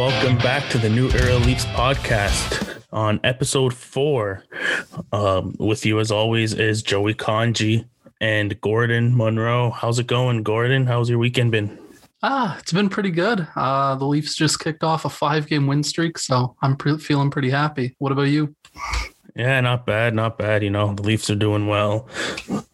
welcome back to the New Era Leafs podcast on episode four. Um, with you, as always, is Joey Conji and Gordon Monroe. How's it going, Gordon? How's your weekend been? Ah, it's been pretty good. Uh, the Leafs just kicked off a five game win streak, so I'm pre- feeling pretty happy. What about you? Yeah, not bad, not bad. You know, the Leafs are doing well.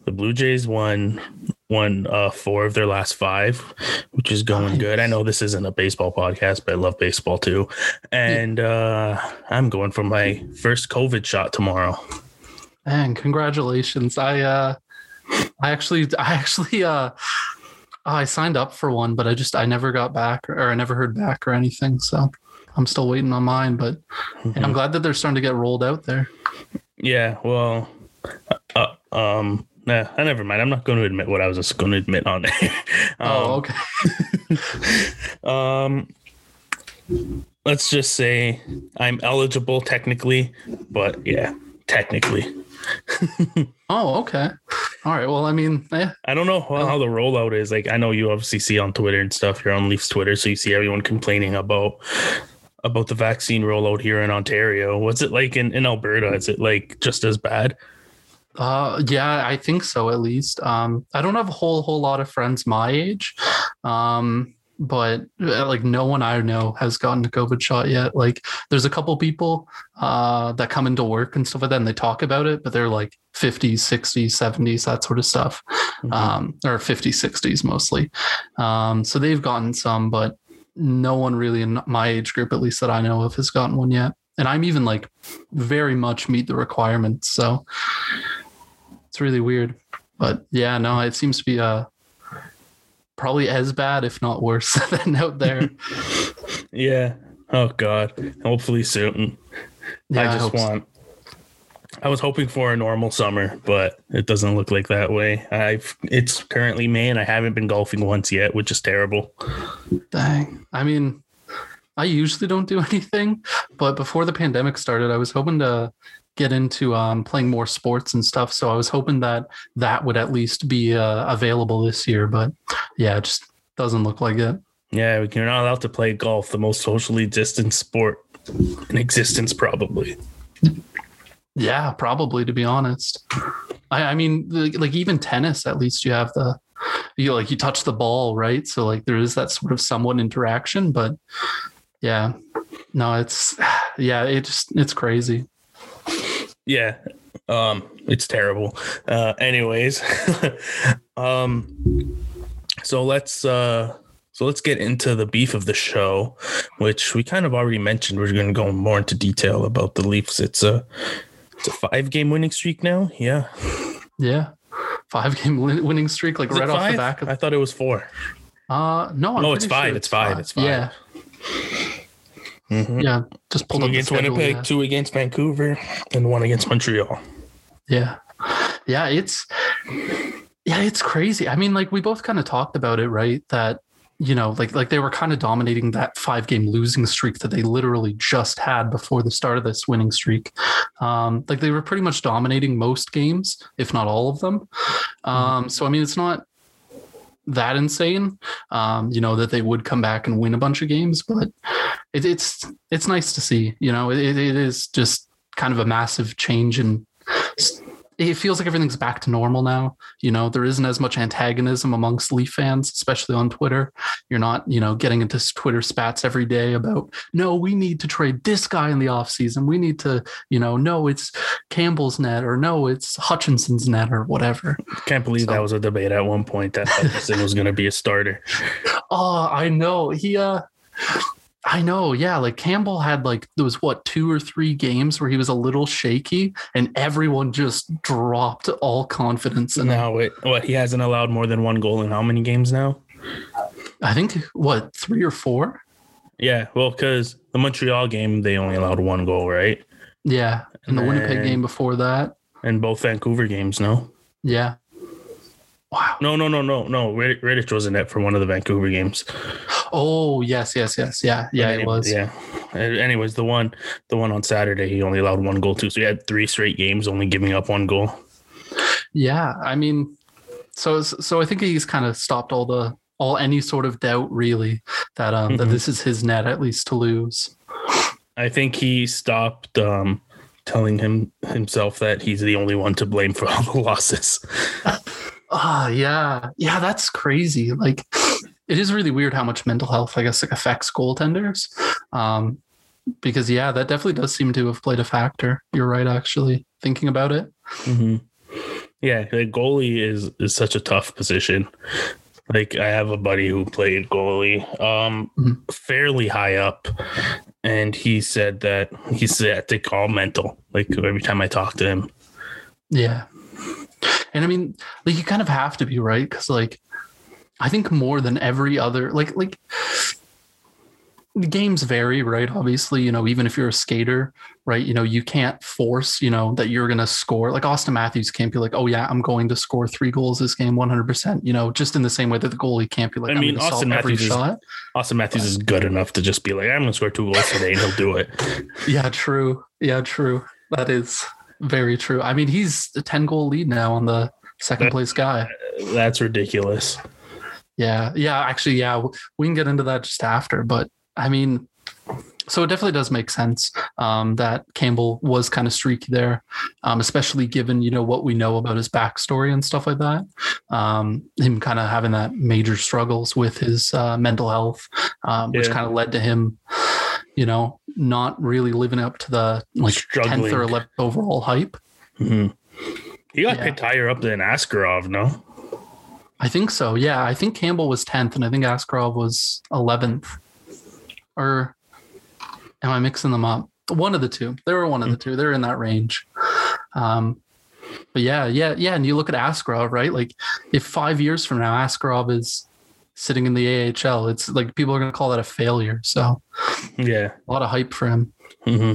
The Blue Jays won won uh, four of their last five, which is going nice. good. I know this isn't a baseball podcast, but I love baseball too. And uh, I'm going for my first COVID shot tomorrow. And congratulations! I uh, I actually I actually uh, I signed up for one, but I just I never got back or I never heard back or anything. So I'm still waiting on mine, but mm-hmm. I'm glad that they're starting to get rolled out there. Yeah, well, uh, um, nah, I never mind. I'm not going to admit what I was just going to admit on there. Oh, um, oh, okay. um, let's just say I'm eligible technically, but yeah, technically. oh, okay. All right. Well, I mean, yeah. I don't know how, how, the rollout is. Like, I know you obviously see on Twitter and stuff. You're on Leafs Twitter, so you see everyone complaining about about the vaccine rollout here in Ontario. What's it like in, in Alberta? Is it like just as bad? Uh, yeah, I think so at least. Um, I don't have a whole whole lot of friends my age, um, but uh, like no one I know has gotten a COVID shot yet. Like, there's a couple people uh, that come into work and stuff like that, and they talk about it, but they're like 50s, 60s, 70s, that sort of stuff, mm-hmm. um, or 50s, 60s mostly. Um, so they've gotten some, but no one really in my age group, at least that I know of, has gotten one yet. And I'm even like very much meet the requirements. So it's really weird. But yeah, no, it seems to be uh probably as bad, if not worse, than out there. yeah. Oh God. Hopefully soon. Yeah, I just I want I was hoping for a normal summer, but it doesn't look like that way. I've it's currently May and I haven't been golfing once yet, which is terrible. Dang. I mean, I usually don't do anything, but before the pandemic started, I was hoping to get into um, playing more sports and stuff. So I was hoping that that would at least be uh, available this year, but yeah, it just doesn't look like it. Yeah, you're not allowed to play golf, the most socially distant sport in existence, probably. Yeah, probably to be honest. I, I mean, like even tennis, at least you have the you like you touch the ball, right? So like there is that sort of somewhat interaction, but yeah, no, it's yeah, it just it's crazy. Yeah, um, it's terrible. Uh, anyways, um, so let's uh so let's get into the beef of the show, which we kind of already mentioned. We're going to go more into detail about the Leafs. It's a it's a five game winning streak now. Yeah. Yeah. Five game winning streak, like Is right off the back of I thought it was four. Uh no, I'm no, it's five. Sure it's, five. five. It's five. Yeah. Mm-hmm. Yeah. Just pulled two against schedule, Winnipeg, yeah. two against Vancouver, and one against Montreal. Yeah. Yeah, it's yeah, it's crazy. I mean, like we both kind of talked about it, right? That you know, like like they were kind of dominating that five game losing streak that they literally just had before the start of this winning streak. Um, like they were pretty much dominating most games, if not all of them. Um, so I mean, it's not that insane, um, you know, that they would come back and win a bunch of games, but it, it's it's nice to see. You know, it, it is just kind of a massive change in it feels like everything's back to normal now. You know, there isn't as much antagonism amongst Leaf fans, especially on Twitter. You're not, you know, getting into Twitter spats every day about, no, we need to trade this guy in the offseason. We need to, you know, no, it's Campbell's net or no, it's Hutchinson's net or whatever. Can't believe so, that was a debate at one point that Hutchinson was going to be a starter. Oh, I know. He, uh, I know, yeah. Like Campbell had like there was what two or three games where he was a little shaky, and everyone just dropped all confidence. And now, wait, what? He hasn't allowed more than one goal in how many games now? I think what three or four. Yeah, well, because the Montreal game they only allowed one goal, right? Yeah, and, and the Winnipeg game before that, and both Vancouver games, no. Yeah. Wow. No, no, no, no, no. Rittich was in it for one of the Vancouver games. Oh yes, yes, yes, yeah, yeah, it was. Yeah. Anyways, the one, the one on Saturday, he only allowed one goal too. So he had three straight games, only giving up one goal. Yeah, I mean, so so I think he's kind of stopped all the all any sort of doubt really that um that Mhm. this is his net at least to lose. I think he stopped um, telling him himself that he's the only one to blame for all the losses. Ah, yeah, yeah, that's crazy. Like, it is really weird how much mental health, I guess, like affects goaltenders. Um, because yeah, that definitely does seem to have played a factor. You're right, actually, thinking about it. Mm-hmm. Yeah, the goalie is is such a tough position. Like I have a buddy who played goalie, um, Mhm. fairly high up, and he said that he said I think all mental. Like every time I talk to him, Yeah. And I mean, like you kind of have to be right because, like, I think more than every other, like, like the games vary, right? Obviously, you know, even if you're a skater, right? You know, you can't force, you know, that you're going to score. Like Auston Matthews can't be like, oh yeah, I'm going to score three goals this game, 100. percent You know, just in the same way that the goalie can't be like, I I'm mean, Auston Matthews is- shot. Auston Matthews is good enough to just be like, I'm gonna score two goals today, and he'll do it. Yeah, true. Yeah, true. That is very true. I mean, he's a 10 goal lead now on the second That- place guy. That's ridiculous. Yeah, yeah, actually, yeah, we can get into that just after. But I mean, so it definitely does make sense um, that Campbell was kind of streaky there, um, especially given you know what we know about his backstory and stuff like that. Um, him kind of having that major struggles with his uh, mental health, um, which Yeah. kind of led to him, you know, not really living up to the like tenth or eleventh overall hype. Mhm. He got Yeah. picked higher up than Askarov, no? I think so. Yeah, I think Campbell was tenth, and I think Askarov was eleventh. Or am I mixing them up? One of the two. They were one of the two. They're in that range. Um, but yeah, yeah, yeah. And you look at Askarov, right? Like, if five years from now Askarov is sitting in the AHL, it's like people are going to call that a failure. So Yeah. a lot of hype for him. hmm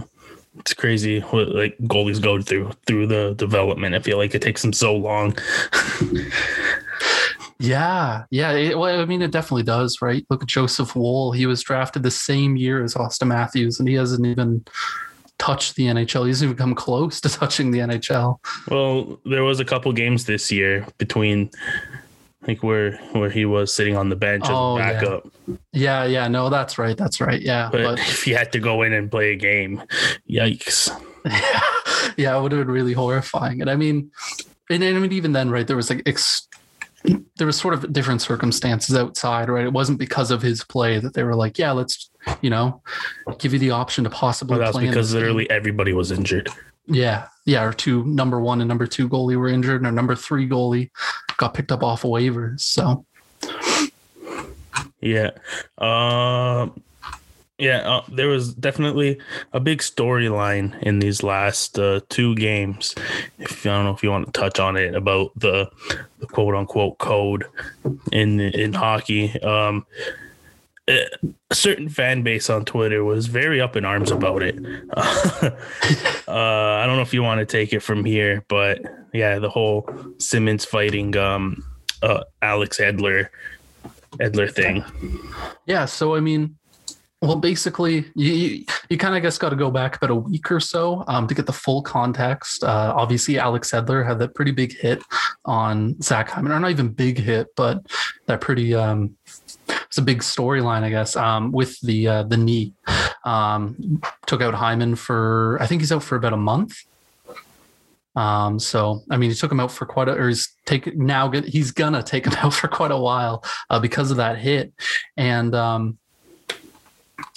It's crazy what like goalies go through through the development. I feel like it takes them so long. Yeah, yeah. It, well, I mean, it definitely does, right? Look at Joseph Woll. He was drafted the same year as Auston Matthews, and he hasn't even touched the NHL. He hasn't even come close to touching the NHL. well, there was a couple games this year between like where where he was sitting on the bench as Oh, a yeah. backup. Yeah, yeah. No, that's right. That's right. Yeah, But, but, if you had to go in and play a game, yikes. yeah, it would have been really horrifying. And I mean, and, and I mean, even then, right? There was like ex- there was sort of different circumstances outside, right? It wasn't because of his play that they were like, yeah, let's, you know, give you the option to possibly Well, that's because this game. literally everybody was injured. Yeah, yeah. Our two number one and number two goalie were injured, and our number three goalie got picked up off of waivers. So Yeah. Um yeah, uh, there was definitely a big storyline in these last uh, two games. If I don't know if you want to touch on it about the, the quote unquote code in in hockey. Um, a certain fan base on Twitter was very up in arms about it. uh, I don't know if you want to take it from here, but yeah, the whole Simmonds fighting um, uh, Alex Edler Edler thing. yeah, so I mean, well, basically, you you, you kind of guess got to go back about a week or so um, to get the full context. Uh, obviously, Alex Edler had that pretty big hit on Zach Hyman, or not even big hit, but that pretty um, it's a big storyline, I guess, um, with the uh, the knee. Um, took out Hyman for I think he's out for about a month. Um, so I mean, he took him out for quite a, or he's take now he's gonna take him out for quite a while uh, because of that hit, and um,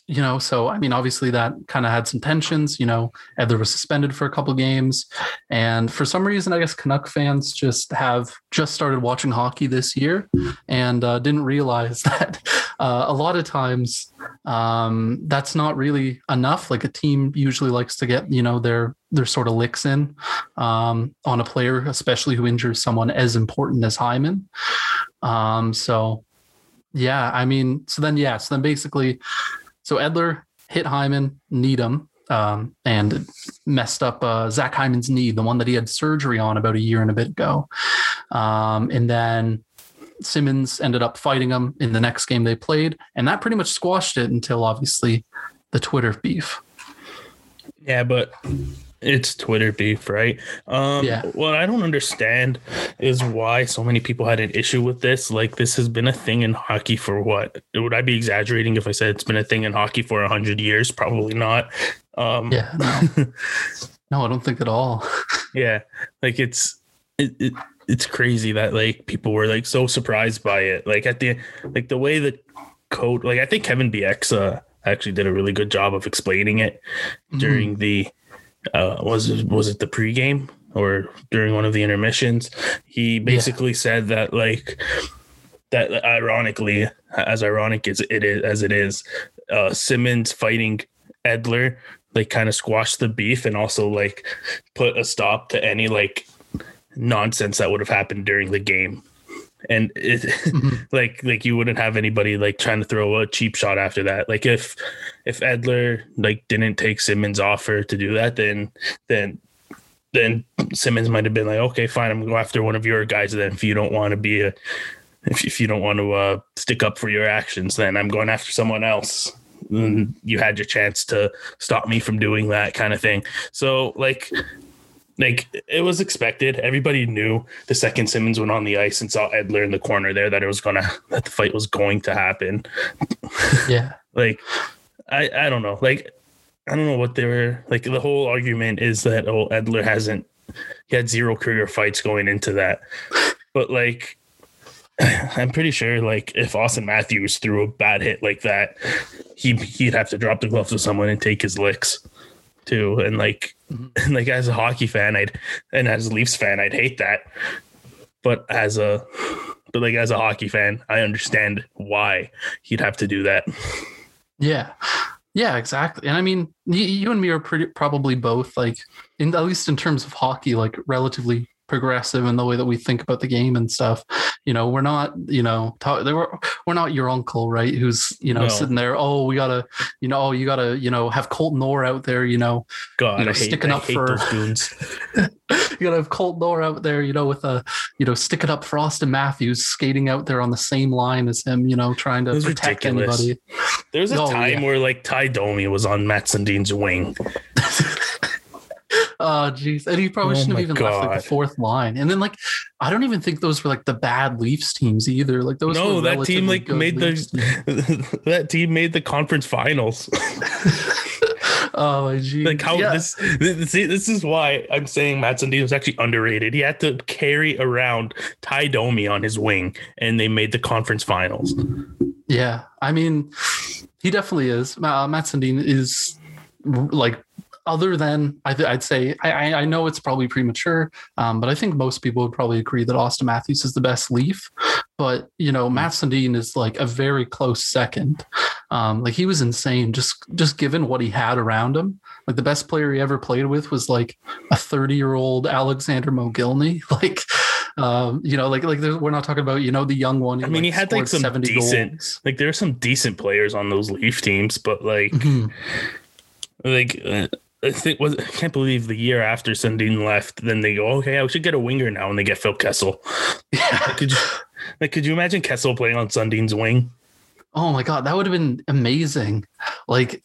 you know, so I mean, obviously that kind of had some tensions. You know, Edler was suspended for a couple games, and for some reason, I guess Canuck fans just have just started watching hockey this year and uh, didn't realize that uh, a lot of times um, that's not really enough. Like a team usually likes to get you know their their sort of licks in um, on a player, especially who injures someone as important as Hyman. Um, so yeah, I mean, so then yeah, so then basically, so Edler hit Hyman, kneed him, um, and messed up uh, Zach Hyman's knee, the one that he had surgery on about a year and a bit ago. Um, and then Simmonds ended up fighting him in the next game they played, and that pretty much squashed it until obviously the Twitter beef. Yeah, but It's Twitter beef, right? Um, Yeah. What I don't understand is why so many people had an issue with this. Like, this has been a thing in hockey for what? Would I be exaggerating if I said it's been a thing in hockey for a hundred years? Probably not. Um, Yeah, no, no, I don't think at all. yeah like it's it, it it's crazy that like people were like so surprised by it like at the like the way the code like i think kevin bieksa uh, actually did a really good job of explaining it during the uh was it was it the pregame or during one of the intermissions? He basically said that like that ironically as ironic as it is as it is uh simmonds fighting edler like kind of squashed the beef and also like put a stop to any like nonsense that would have happened during the game and it Mhm. like like you wouldn't have anybody like trying to throw a cheap shot after that. Like if if edler like didn't take simmonds offer to do that then then then simmonds might have been like okay fine i'm gonna go after one of your guys then. If you don't want to be a if, if you don't want to uh stick up for your actions then i'm going after someone else. And you had your chance to stop me from doing that kind of thing. So like like it was expected. Everybody knew the second Simmonds went on the ice and saw Edler in the corner there that it was gonna that the fight was going to happen. Yeah, Like I I don't know. Like I don't know what they were like. The whole argument is that oh Edler hasn't he had zero career fights going into that, but like. I'm pretty sure, like, if Auston Matthews threw a bad hit like that, he he'd have to drop the gloves to someone and take his licks, too. And like, Mhm. and like as a hockey fan, I'd and as a Leafs fan, I'd hate that. But as a but like as a hockey fan, I understand why he'd have to do that. yeah, yeah, exactly. And I mean, you, you and me are pretty probably both like, in at least in terms of hockey, like relatively progressive in the way that we think about the game and stuff. You know, we're not, you know, ta- they were, we're not your uncle, right? Who's, you know, No. sitting there, oh, we gotta, you know, oh, you gotta, you know, have Colton Orr out there, you know, God, You know, I hate, sticking I up for- you gotta have Colton Orr out there, you know, with a, you know, sticking up for Auston Matthews, skating out there on the same line as him, you know, trying to protect ridiculous. anybody. There was a Oh, time yeah. where like Tie Domi was on Mats Sundin's wing. Oh, jeez. And he probably Oh shouldn't have even left like the fourth line. And then, like, I don't even think those were like the bad Leafs teams either. Like, those no, were that team like made Leafs the that team made the conference finals. Oh, my geez. like how yeah. this, this see, this is why I'm saying Mats Sundin was actually underrated. He had to carry around Tie Domi on his wing, and they made the conference finals. Yeah, I mean, he definitely is. Uh, Mats Sundin is like, other than I th- I'd say, I, I know it's probably premature, um, but I think most people would probably agree that Auston Matthews is the best Leaf. But you know, Mats Sundin is like a very close second. Um, like he was insane, just just given what he had around him. Like the best player he ever played with was like a 30 year old Alexander Mogilny. Like. Um, you know, like like there's- we're not talking about you know the young one. I mean, he had, like, some decent- goals. Like there are some decent players on those Leaf teams, but like Mhm. like uh, I think was I can't believe the year after Sundin left, then they go, okay, I should get a winger now, and they get Phil Kessel. Yeah. Could you like could you imagine Kessel playing on Sundin's wing? Oh my god, that would have been amazing. Like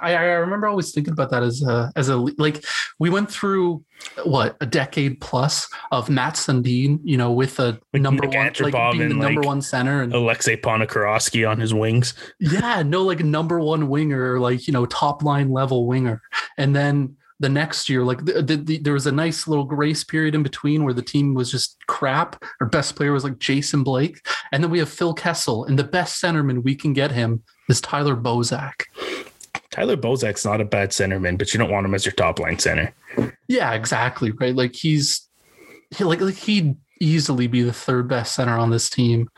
I, I remember always thinking about that as a as a like we went through what a decade plus of Mats Sundin, you know, with a With number Nick one like being the number like, one center and Alexei Ponikarovsky on his wings. yeah, no like number one winger, like you know, top line level winger. And then the next year, like the, the, the, there was a nice little grace period in between where the team was just crap. Our best player was like Jason Blake, and then we have Phil Kessel, and the best centerman we can get him is Tyler Bozak. Tyler Bozak's not a bad centerman, but you don't want him as your top line center. Yeah, exactly. Right. Like he's he, like like he'd easily be the third best center on this team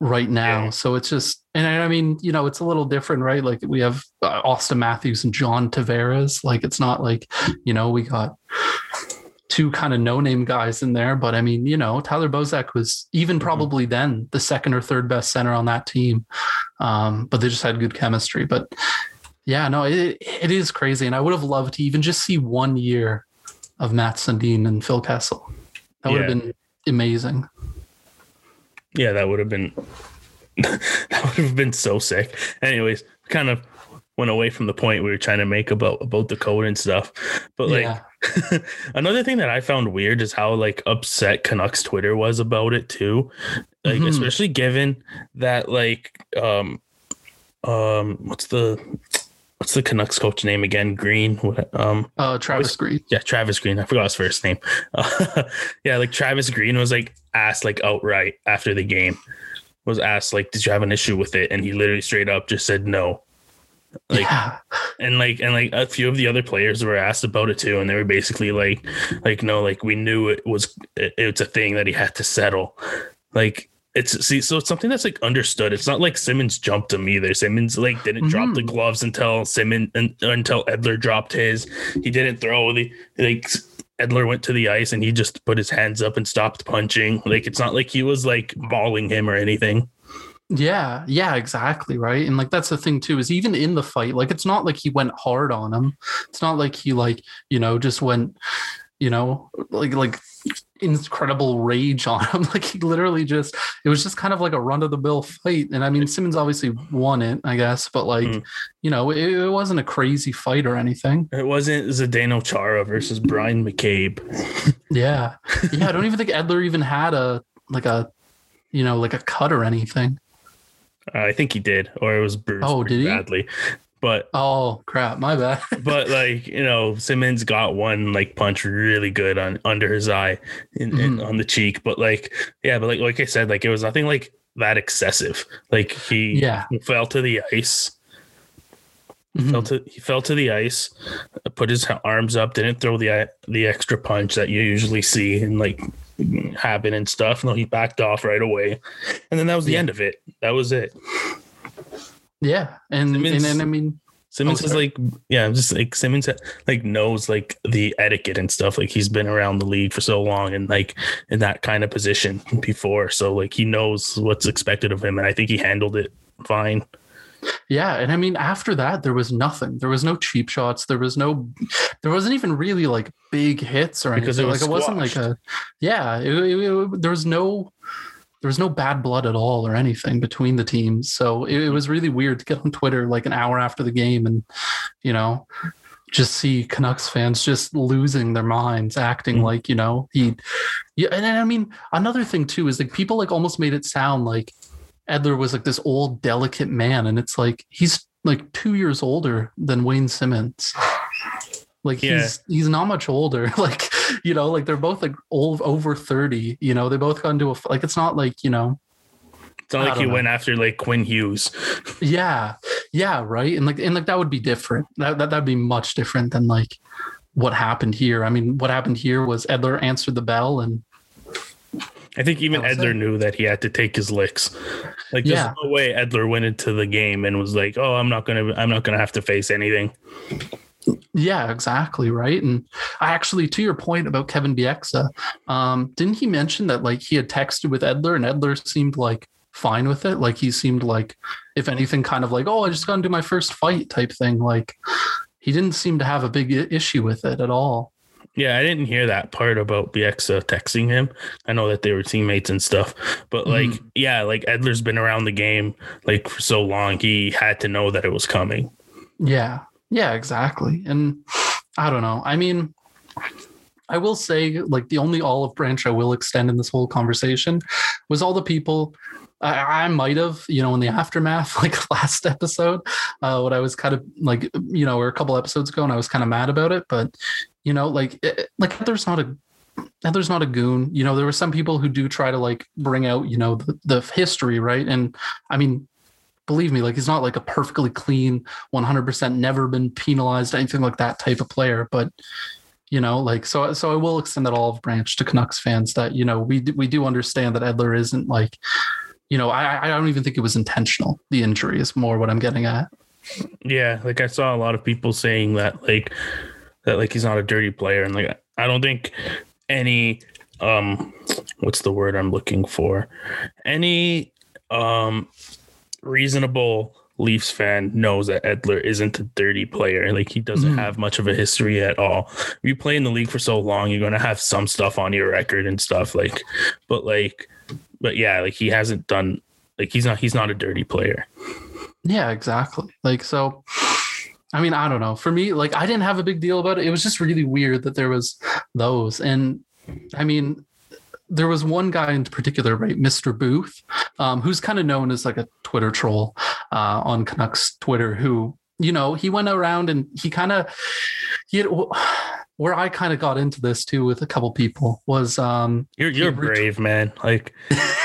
right now. Yeah. So it's just and I I mean, you know, it's a little different, right? Like we have uh, Auston Matthews and John Tavares. Like it's not like, you know, we got two kind of no-name guys in there, but I mean, you know, Tyler Bozak was even probably then the second or third best center on that team. Um, but they just had good chemistry. But yeah, no, it it is crazy, and I would have loved to even just see one year of Mats Sundin and Phil Kessel. That would have been amazing. Yeah, that would have been that would have been so sick. Anyways, kind of went away from the point we were trying to make about about the code and stuff. But like yeah, Another thing that I found weird is how like upset Canucks Twitter was about it too. Like Mhm. especially given that like um um what's the what's the Canucks coach name again? Green. What um Uh, Travis Green. yeah, Travis Green. I forgot his first name. Uh, yeah, like Travis Green was like asked like outright after the game was asked like, "Did you have an issue with it?" And he literally straight up just said no. Like yeah, and like and like a few of the other players were asked about it too, and they were basically like, like no, like we knew it was it, it's a thing that he had to settle. Like it's see, so it's something that's like understood. It's not like Simmonds jumped him either. Simmonds like didn't drop the Mhm. gloves until Simmonds un, until Edler dropped his. He didn't throw the like Edler went to the ice and he just put his hands up and stopped punching. Like it's not like he was like mauling him or anything. yeah, yeah, exactly, right. And like that's the thing too is even in the fight, like it's not like he went hard on him. It's not like he like you know just went, you know, like like incredible rage on him. Like he literally just it was just kind of like a run of the mill fight. And I mean Simmonds obviously won it, I guess, but like Mm. you know it, it wasn't a crazy fight or anything. It wasn't Zdeno Chara versus Bryan McCabe. Yeah, yeah. I don't even think Edler even had a like a you know like a cut or anything. Uh, I think he did, or it was bruised Oh, did he? badly. But Oh crap, my bad. but like you know, Simmonds got one like punch really good on under his eye in, in- Mhm. on the cheek. But like yeah, but like like I said, like it was nothing like that excessive. Like he yeah. fell to the ice. Mhm. Fell to he fell to the ice, put his arms up, didn't throw the the extra punch that you usually see and like happen and stuff. No, he backed off right away, and then that was the Yeah. end of it. That was it. Yeah, and and, Simmonds- and I mean, Simmonds Oh, is like, yeah, just like Simmonds like knows like the etiquette and stuff. Like he's been around the league for so long and like in that kind of position before, so like he knows what's expected of him, and I think he handled it fine. yeah, and I mean, after that, there was nothing. There was no cheap shots. There was no, there wasn't even really like big hits or anything. Because it was like it wasn't like a, yeah. It, it- it- there was no, there was no bad blood at all or anything between the teams. So it, it was really weird to get on Twitter like an hour after the game and, you know, just see Canucks fans just losing their minds, acting Mhm. like you know he, yeah. And, and I mean, another thing too is like people like almost made it sound like Edler was like this old, delicate man, and it's like he's like two years older than Wayne Simmonds. Like Yeah. he's he's not much older. Like you know, like they're both like old over thirty. You know, they both got into a like. It's not like you know. It's not like he know. went after like Quinn Hughes. Yeah, yeah, right. And like and like that would be different. That that that'd be much different than like what happened here. I mean, what happened here was Edler answered the bell and I think even Edler it. knew that he had to take his licks. Like there's Yeah. no way Edler went into the game and was like, "Oh, I'm not gonna, I'm not gonna have to face anything." Yeah, exactly. Right. And I actually, to your point about Kevin Bieksa, um, didn't he mention that like he had texted with Edler and Edler seemed like fine with it? Like he seemed like, if anything, kind of like, oh, I just got into my first fight type thing. Like he didn't seem to have a big issue with it at all. Yeah, I didn't hear that part about Bieksa texting him. I know that they were teammates and stuff, but like, yeah, like Edler's been around the game like for so long, he had to know that it was coming. Yeah. Yeah, exactly. And I don't know. I mean, I will say, like, the only olive branch I will extend in this whole conversation was all the people I, I might have, you know, in the aftermath, like last episode, uh, what I was kind of like, you know, or a couple episodes ago, and I was kind of mad about it. But, you know, like, it, like there's not a, there's not a goon. You know, there were some people who do try to like bring out, you know, the, the history, right? And I mean, believe me, like he's not like a perfectly clean, 100% never been penalized, anything like that type of player. But you know, like so, so I will extend that olive branch to Canucks fans that you know we we do understand that Edler isn't like, you know, I I don't even think it was intentional. The injury is more what I'm getting at. Yeah, like I saw a lot of people saying that like that like he's not a dirty player and like I don't think any um what's the word I'm looking for? Any um reasonable Leafs fan knows that Edler isn't a dirty player. Like he doesn't Mhm. have much of a history at all. If you play in the league for so long, you're gonna have some stuff on your record and stuff. Like, but like, but yeah, like he hasn't done like he's not he's not a dirty player. Yeah, exactly. Like so, I mean, I don't know. For me, like I didn't have a big deal about it. It was just really weird that there was those. And I mean, there was one guy in particular, right, Mr. Booth, um, who's kind of known as like a Twitter troll uh, on Canucks Twitter, who you know he went around and he kind of he had, where I kind of got into this too with a couple people was um you're you're brave man like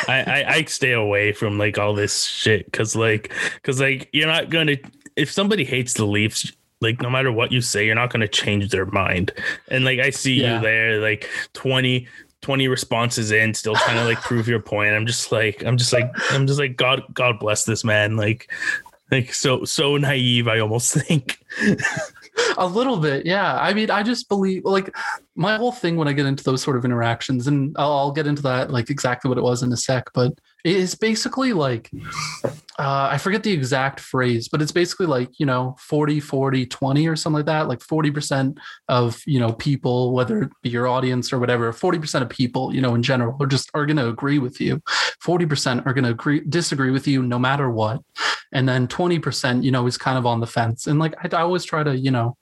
I, I I stay away from like all this shit because like because like you're not gonna if somebody hates the Leafs like no matter what you say you're not going to change their mind and like i see yeah. you there like 20 20 responses in still trying to like prove your point. I'm just like i'm just like i'm just like god god bless this man. Like like so so naive i almost think. A little bit yeah. I mean i just believe like my whole thing when i get into those sort of interactions and I'll, I'll get into that like exactly what it was in a sec but it's basically like uh, I forget the exact phrase, but it's basically like, you know, 40, 40, 20 or something like that. Like 40% of, you know, people, whether it be your audience or whatever, 40% of people, you know, in general are just are going to agree with you. 40% are going to agree, disagree with you no matter what. And then 20%, you know, is kind of on the fence. And like, I, I always try to, you know,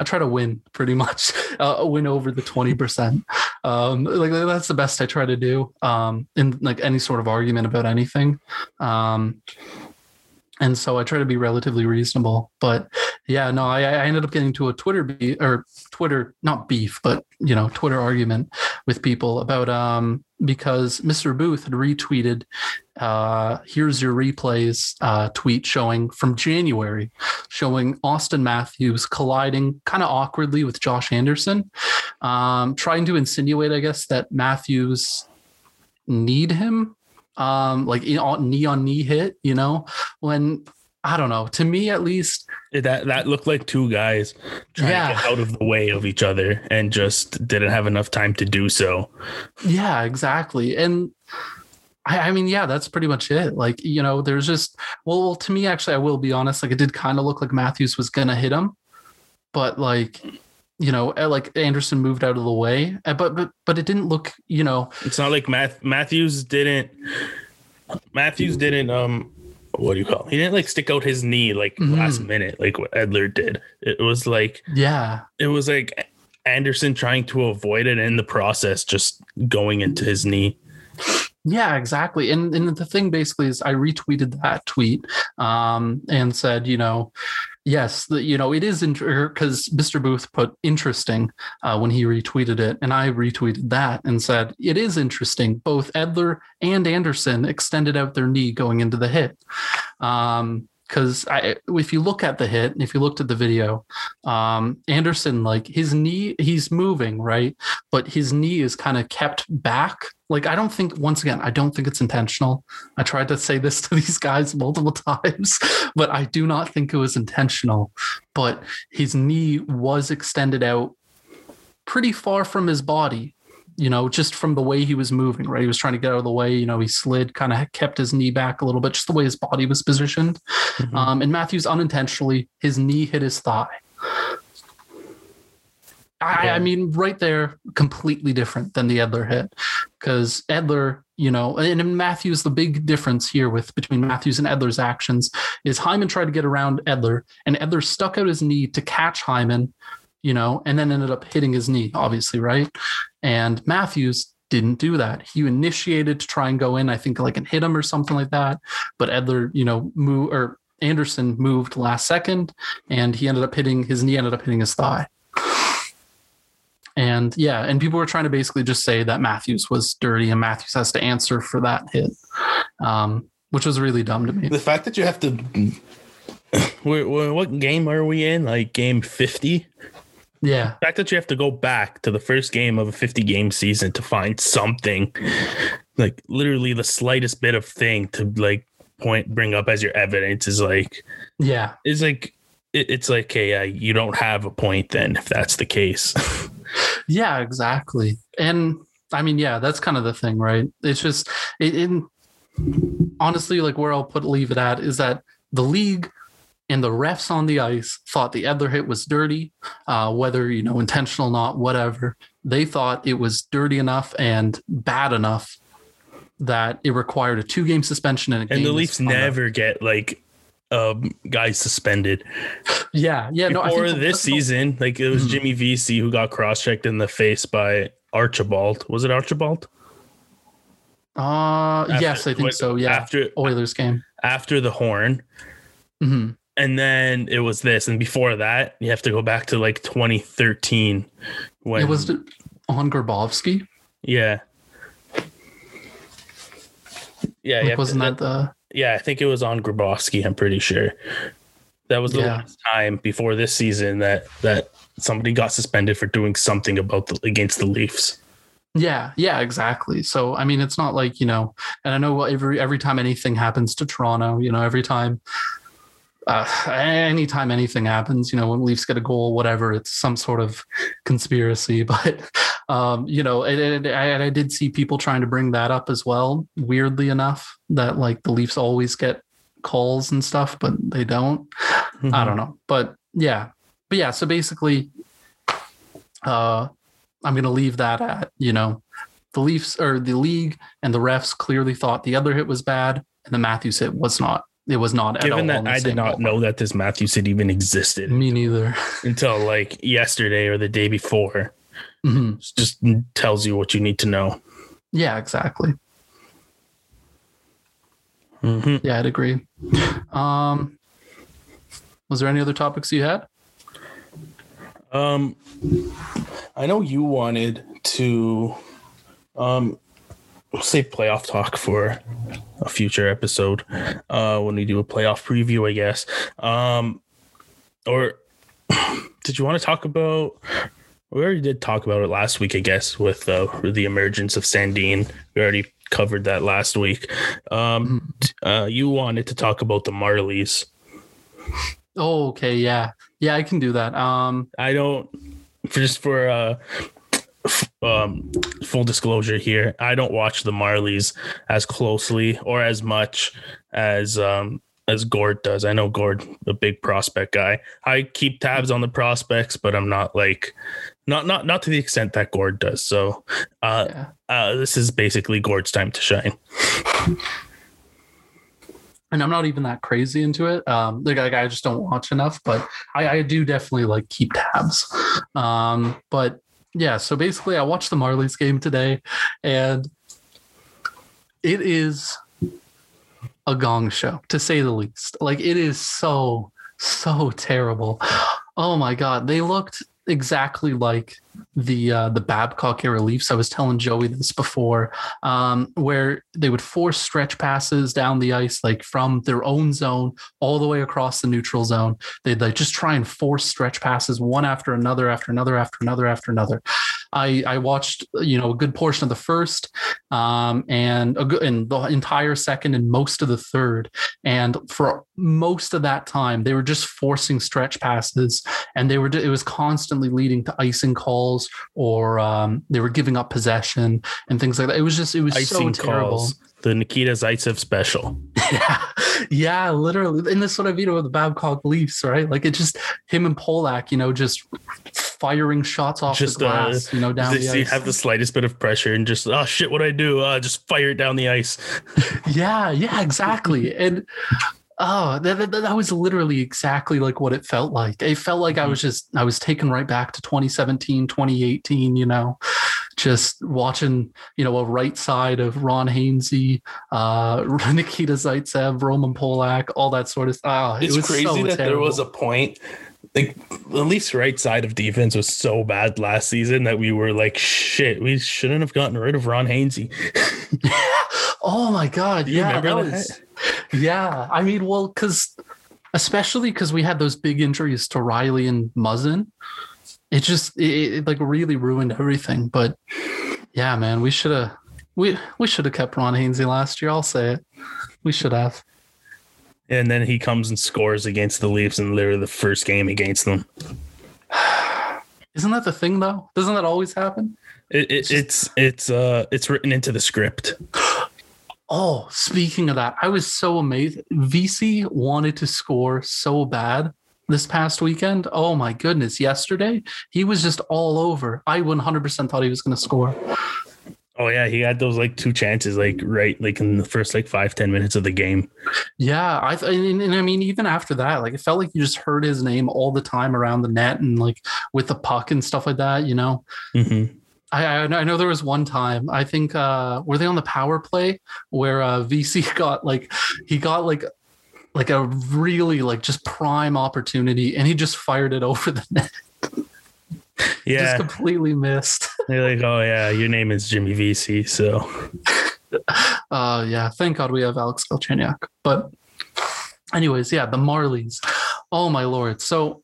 I try to win pretty much, uh, win over the 20%. Um, like that's the best I try to do um, in like any sort of argument about anything. Um, and so I try to be relatively reasonable. But yeah, no, I, I ended up getting to a Twitter beef or Twitter, not beef, but you know, Twitter argument with people about um because Mr. Booth had retweeted uh here's your replays uh tweet showing from January showing Auston Matthews colliding kind of awkwardly with Josh Anderson, um, trying to insinuate, I guess, that Matthews need him um, like knee on knee hit, you know, when I don't know. To me, at least, that that looked like two guys trying yeah. to get out of the way of each other and just didn't have enough time to do so. Yeah, exactly. And I, I mean, yeah, that's pretty much it. Like, you know, there's just well, well, to me, actually, I will be honest. Like, it did kind of look like Matthews was gonna hit him, but like you know, eh, like Anderson moved out of the way, eh, but but but it didn't look, you know. It's not like Math, Matthews didn't. Matthews didn't. Um, what do you call? It? He didn't like stick out his knee like mm-hmm. last minute, like what Edler did. It was like yeah, it was like Anderson trying to avoid it, in the process, just going into his knee. Yeah, exactly. And and the thing basically is I retweeted that tweet um, and said, you know, yes, the, you know, it is because Mr. Booth put interesting uh, when he retweeted it, and I retweeted that and said it is interesting. Both Edler and Anderson extended out their knee going into the hit. Um, because if you look at the hit, and if you looked at the video, um, Anderson like his knee, he's moving right, but his knee is kind of kept back. Like I don't think once again, I don't think it's intentional. I tried to say this to these guys multiple times, but I do not think it was intentional. But his knee was extended out pretty far from his body you know, just from the way he was moving, right? He was trying to get out of the way. You know, he slid, kind of kept his knee back a little bit, just the way his body was positioned. Mm-hmm. Um, and Matthews unintentionally, his knee hit his thigh. I, yeah. I, mean, right there, completely different than the Edler hit, because Edler, you know, and in Matthews, the big difference here with between Matthews and Edler's actions is Hyman tried to get around Edler, and Edler stuck out his knee to catch Hyman, you know, and then ended up hitting his knee, obviously, right? And Matthews didn't do that. He initiated to try and go in, I think, like and hit him or something like that. But Edler, you know, move or Anderson moved last second, and he ended up hitting his knee ended up hitting his thigh. And yeah, and people were trying to basically just say that Matthews was dirty and Matthews has to answer for that hit, um, which was really dumb to me. The fact that you have to, what game are we in? Like game fifty? Yeah. The fact that you have to go back to the first game of a 50 game season to find something like literally the slightest bit of thing to like point bring up as your evidence is like yeah. It's like it, it's like hey, uh, you don't have a point then if that's the case. Yeah exactly. And i mean yeah that's kind of the thing right? It's just it, it honestly like where i'll put leave it at is that the league and the refs on the ice thought the Edler hit was dirty, uh, whether you know intentional or not, whatever. They thought it was dirty enough and bad enough that it required a two-game suspension and a and the Leafs never get like um, guys suspended. Yeah, yeah. No, Before think this season, like it was Mhm. Jimmy Vesey who got cross checked in the face by Archibald. Was it Archibald? Uh, After- yes, I think what- so. Yeah, After Oilers game. after the horn, hmm and then it was this, and before that, you have to go back to like 2013 when It was on Grabovski. yeah. Yeah, Like, wasn't that the? yeah, I think it was on Grabovski. I'm pretty sure that was the Yeah. last time before this season that that somebody got suspended for doing something about the against the Leafs. Yeah, yeah, exactly. So I mean, it's not like you know, and I know every every time anything happens to Toronto, you know, every time, uh, anytime anything happens, you know, when Leafs get a goal, whatever, it's some sort of conspiracy. But um, you know, and, I, I did see people trying to bring that up as well. Weirdly enough, that like the Leafs always get calls and stuff, but they don't. I don't know. But yeah. But yeah, so basically uh I'm gonna leave that at, you know, the Leafs or the league and the refs clearly thought the other hit was bad and the Matthews hit was not. It was not at all. Given that I did not ballpark. know that this Matthews hit even existed Me neither. until like yesterday or the day before, Mhm. it just tells you what you need to know. Yeah, exactly. Mhm. Yeah, I'd agree. Um was there any other topics you had? Um, I know you wanted to, um, save playoff talk for a future episode. Uh, when we do a playoff preview, I guess. Um, or did you want to talk about? We already did talk about it last week, I guess, with uh, the emergence of Sandin. We already covered that last week. Um, uh, you wanted to talk about the Marlies. Oh, okay, yeah. Yeah, I can do that. Um I don't for just for uh um full disclosure here, I don't watch the Marlies as closely or as much as um as Gord does. I know Gord, a big prospect guy. I keep tabs on the prospects, but I'm not like not not not to the extent that Gord does. So uh yeah. uh this is basically Gord's time to shine. and I'm not even that crazy into it. Um, like, like, I just don't watch enough, but I, I do definitely like keep tabs. Um, but yeah, so basically, I watched the Marlies game today, and it is a gong show to say the least. Like it is so so terrible. Oh my god, they looked exactly like the uh, the Babcock era Leafs. I was telling Joey this before, um, where they would force stretch passes down the ice, like from their own zone all the way across the neutral zone. They'd like just try and force stretch passes one after another, after another, after another, after another. I I watched you know a good portion of the first, um, and a good and the entire second and most of the third, and for most of that time they were just forcing stretch passes, and they were it was constantly leading to icing calls or um, they were giving up possession and things like that. It was just it was Icing so terrible. calls. The Nikita Zaitsev special. Yeah, yeah, literally. And that's what I mean with the Babcock Leafs, right? Like it just him and Polak, you know, just firing shots off Just, the uh, glass, you know, down They the ice. have the slightest bit of pressure and just oh shit, what do I do? Uh, just fire it down the ice. Yeah, yeah, exactly. and oh, that, that, that was literally exactly like what it felt like. It felt like I Mm-hmm. was just, I was taken right back to 2017, 2018, you know, just watching, you know, a right side of Ron Hainsey, uh, Nikita Zaitsev, Roman Polak, all that sort of stuff. It's crazy that there was a point like the Leafs right side of defense was so bad last season that we were like shit, we shouldn't have gotten rid of Ron Hainsey. oh my God. You Yeah. that that? was, yeah. I mean, well, because especially because we had those big injuries to Rielly and Muzzin, it just it, it like really ruined everything. But yeah, man, we should have we we should have kept Ron Hainsey last year. I'll say it. We should have. And then he comes and scores against the Leafs in literally the first game against them. Isn't that the thing though? Doesn't that always happen? It, it, it's it's uh it's written into the script. Oh, speaking of that, I was so amazed. Vesey wanted to score so bad this past weekend. Oh my goodness. Yesterday, he was just all over. I 100% thought he was going to score. Oh yeah, he had those like two chances, like right, like in the first like five ten minutes of the game. Yeah, I th- and, and I mean even after that, like it felt like you just heard his name all the time around the net and like with the puck and stuff like that. You know, Mm-hmm. I I know- I know there was one time I think uh were they on the power play where uh Vesey got like he got like like a really like just prime opportunity and he just fired it over the net. Just Yeah, completely missed. They're like, oh yeah, your name is Jimmy Vesey, so Uh, yeah, thank God we have Alex Galchenyuk. But, anyways, yeah, the Marlies. Oh my lord! So,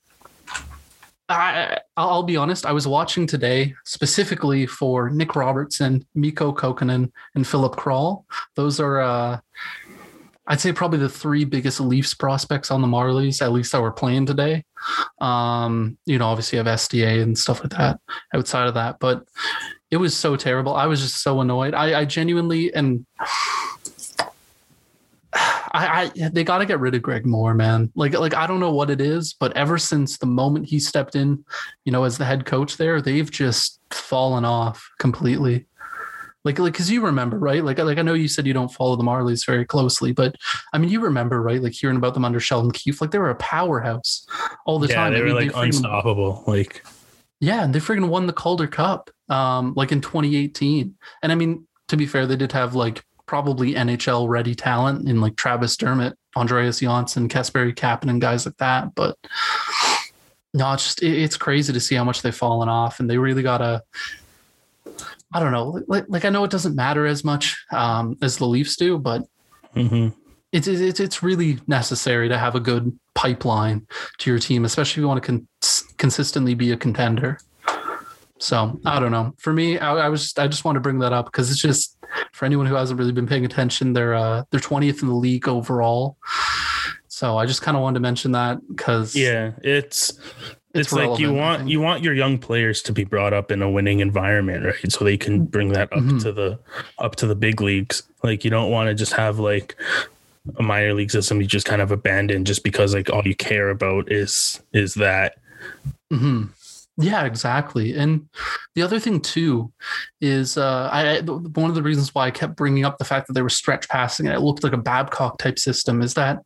I I'll be honest. I was watching today specifically for Nick Robertson, Mikko Kokkonen, and Filip Kral. Those are, uh, I'd say, probably the three biggest Leafs prospects on the Marlies, at least that were playing today. Um, you know, obviously have SDA and stuff like that. Outside of that, but it was so terrible. I was just so annoyed. I, I genuinely and I, I they got to get rid of Greg Moore, man. Like like I don't know what it is, but ever since the moment he stepped in, you know, as the head coach there, they've just fallen off completely. Like like because you remember right? Like like I know you said you don't follow the Marlies very closely, but I mean you remember right? Like hearing about them under Sheldon Keefe, like they were a powerhouse all the yeah, time. they I were mean, like freaking- unstoppable. Like yeah, and they freaking won the Calder Cup, um, like in 2018. And I mean, to be fair, they did have like probably NHL ready talent in like Travis Dermott, Andreas Johnsson, Kasperi Kapanen, and guys like that. But no, it's just it, it's crazy to see how much they've fallen off, and they really gotta. I don't know, like, like I know it doesn't matter as much um, as the Leafs do, but mhm. it's it's it's really necessary to have a good pipeline to your team, especially if you want to con- consistently be a contender. So I don't know. For me, I, I was I just want to bring that up because it's just for anyone who hasn't really been paying attention, they're uh, they're twentieth in the league overall. So I just kind of wanted to mention that because yeah, it's It's it's, like you want you want your young players to be brought up in a winning environment, right? So they can bring that up Mhm. to the up to the big leagues. Like you don't want to just have like a minor league system you just kind of abandon just because like all you care about is is that. hmm Yeah, exactly. And the other thing too is uh, I- one of the reasons why I kept bringing up the fact that they were stretch passing and it looked like a Babcock type system is that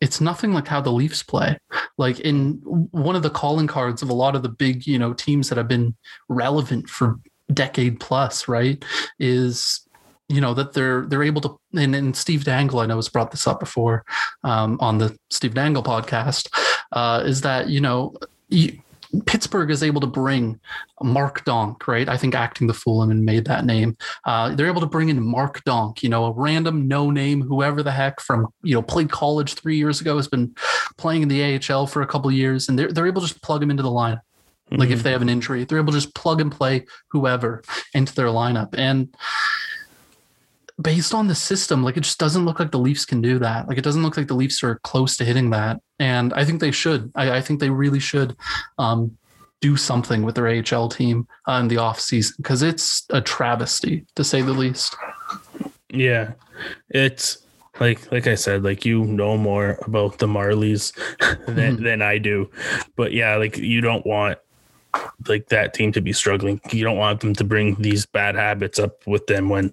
it's nothing like how the Leafs play. Like in one of the calling cards of a lot of the big, you know, teams that have been relevant for decade plus, right? Is you know that they're they're able to and, and Steve Dangle I know has brought this up before um, on the Steve Dangle podcast uh, is that you know you, Pittsburgh is able to bring Mark Donk, right? I think acting the fool and made that name. Uh, they're able to bring in Mark Donk, you know, a random no name, whoever the heck from, you know, played college three years ago, has been playing in the AHL for a couple of years, and they're, they're able to just plug him into the lineup. Like if they have an injury, they're able to just plug and play whoever into their lineup. And based on the system, like it just doesn't look like the Leafs can do that. Like it doesn't look like the Leafs are close to hitting that. And I think they should. I, I think they really should um, do something with their AHL team uh, in the off season because it's a travesty to say the least. Yeah, it's like like I said, like you know more about the Marlies than Mhm. than I do, but yeah, like you don't want like that team to be struggling. You don't want them to bring these bad habits up with them when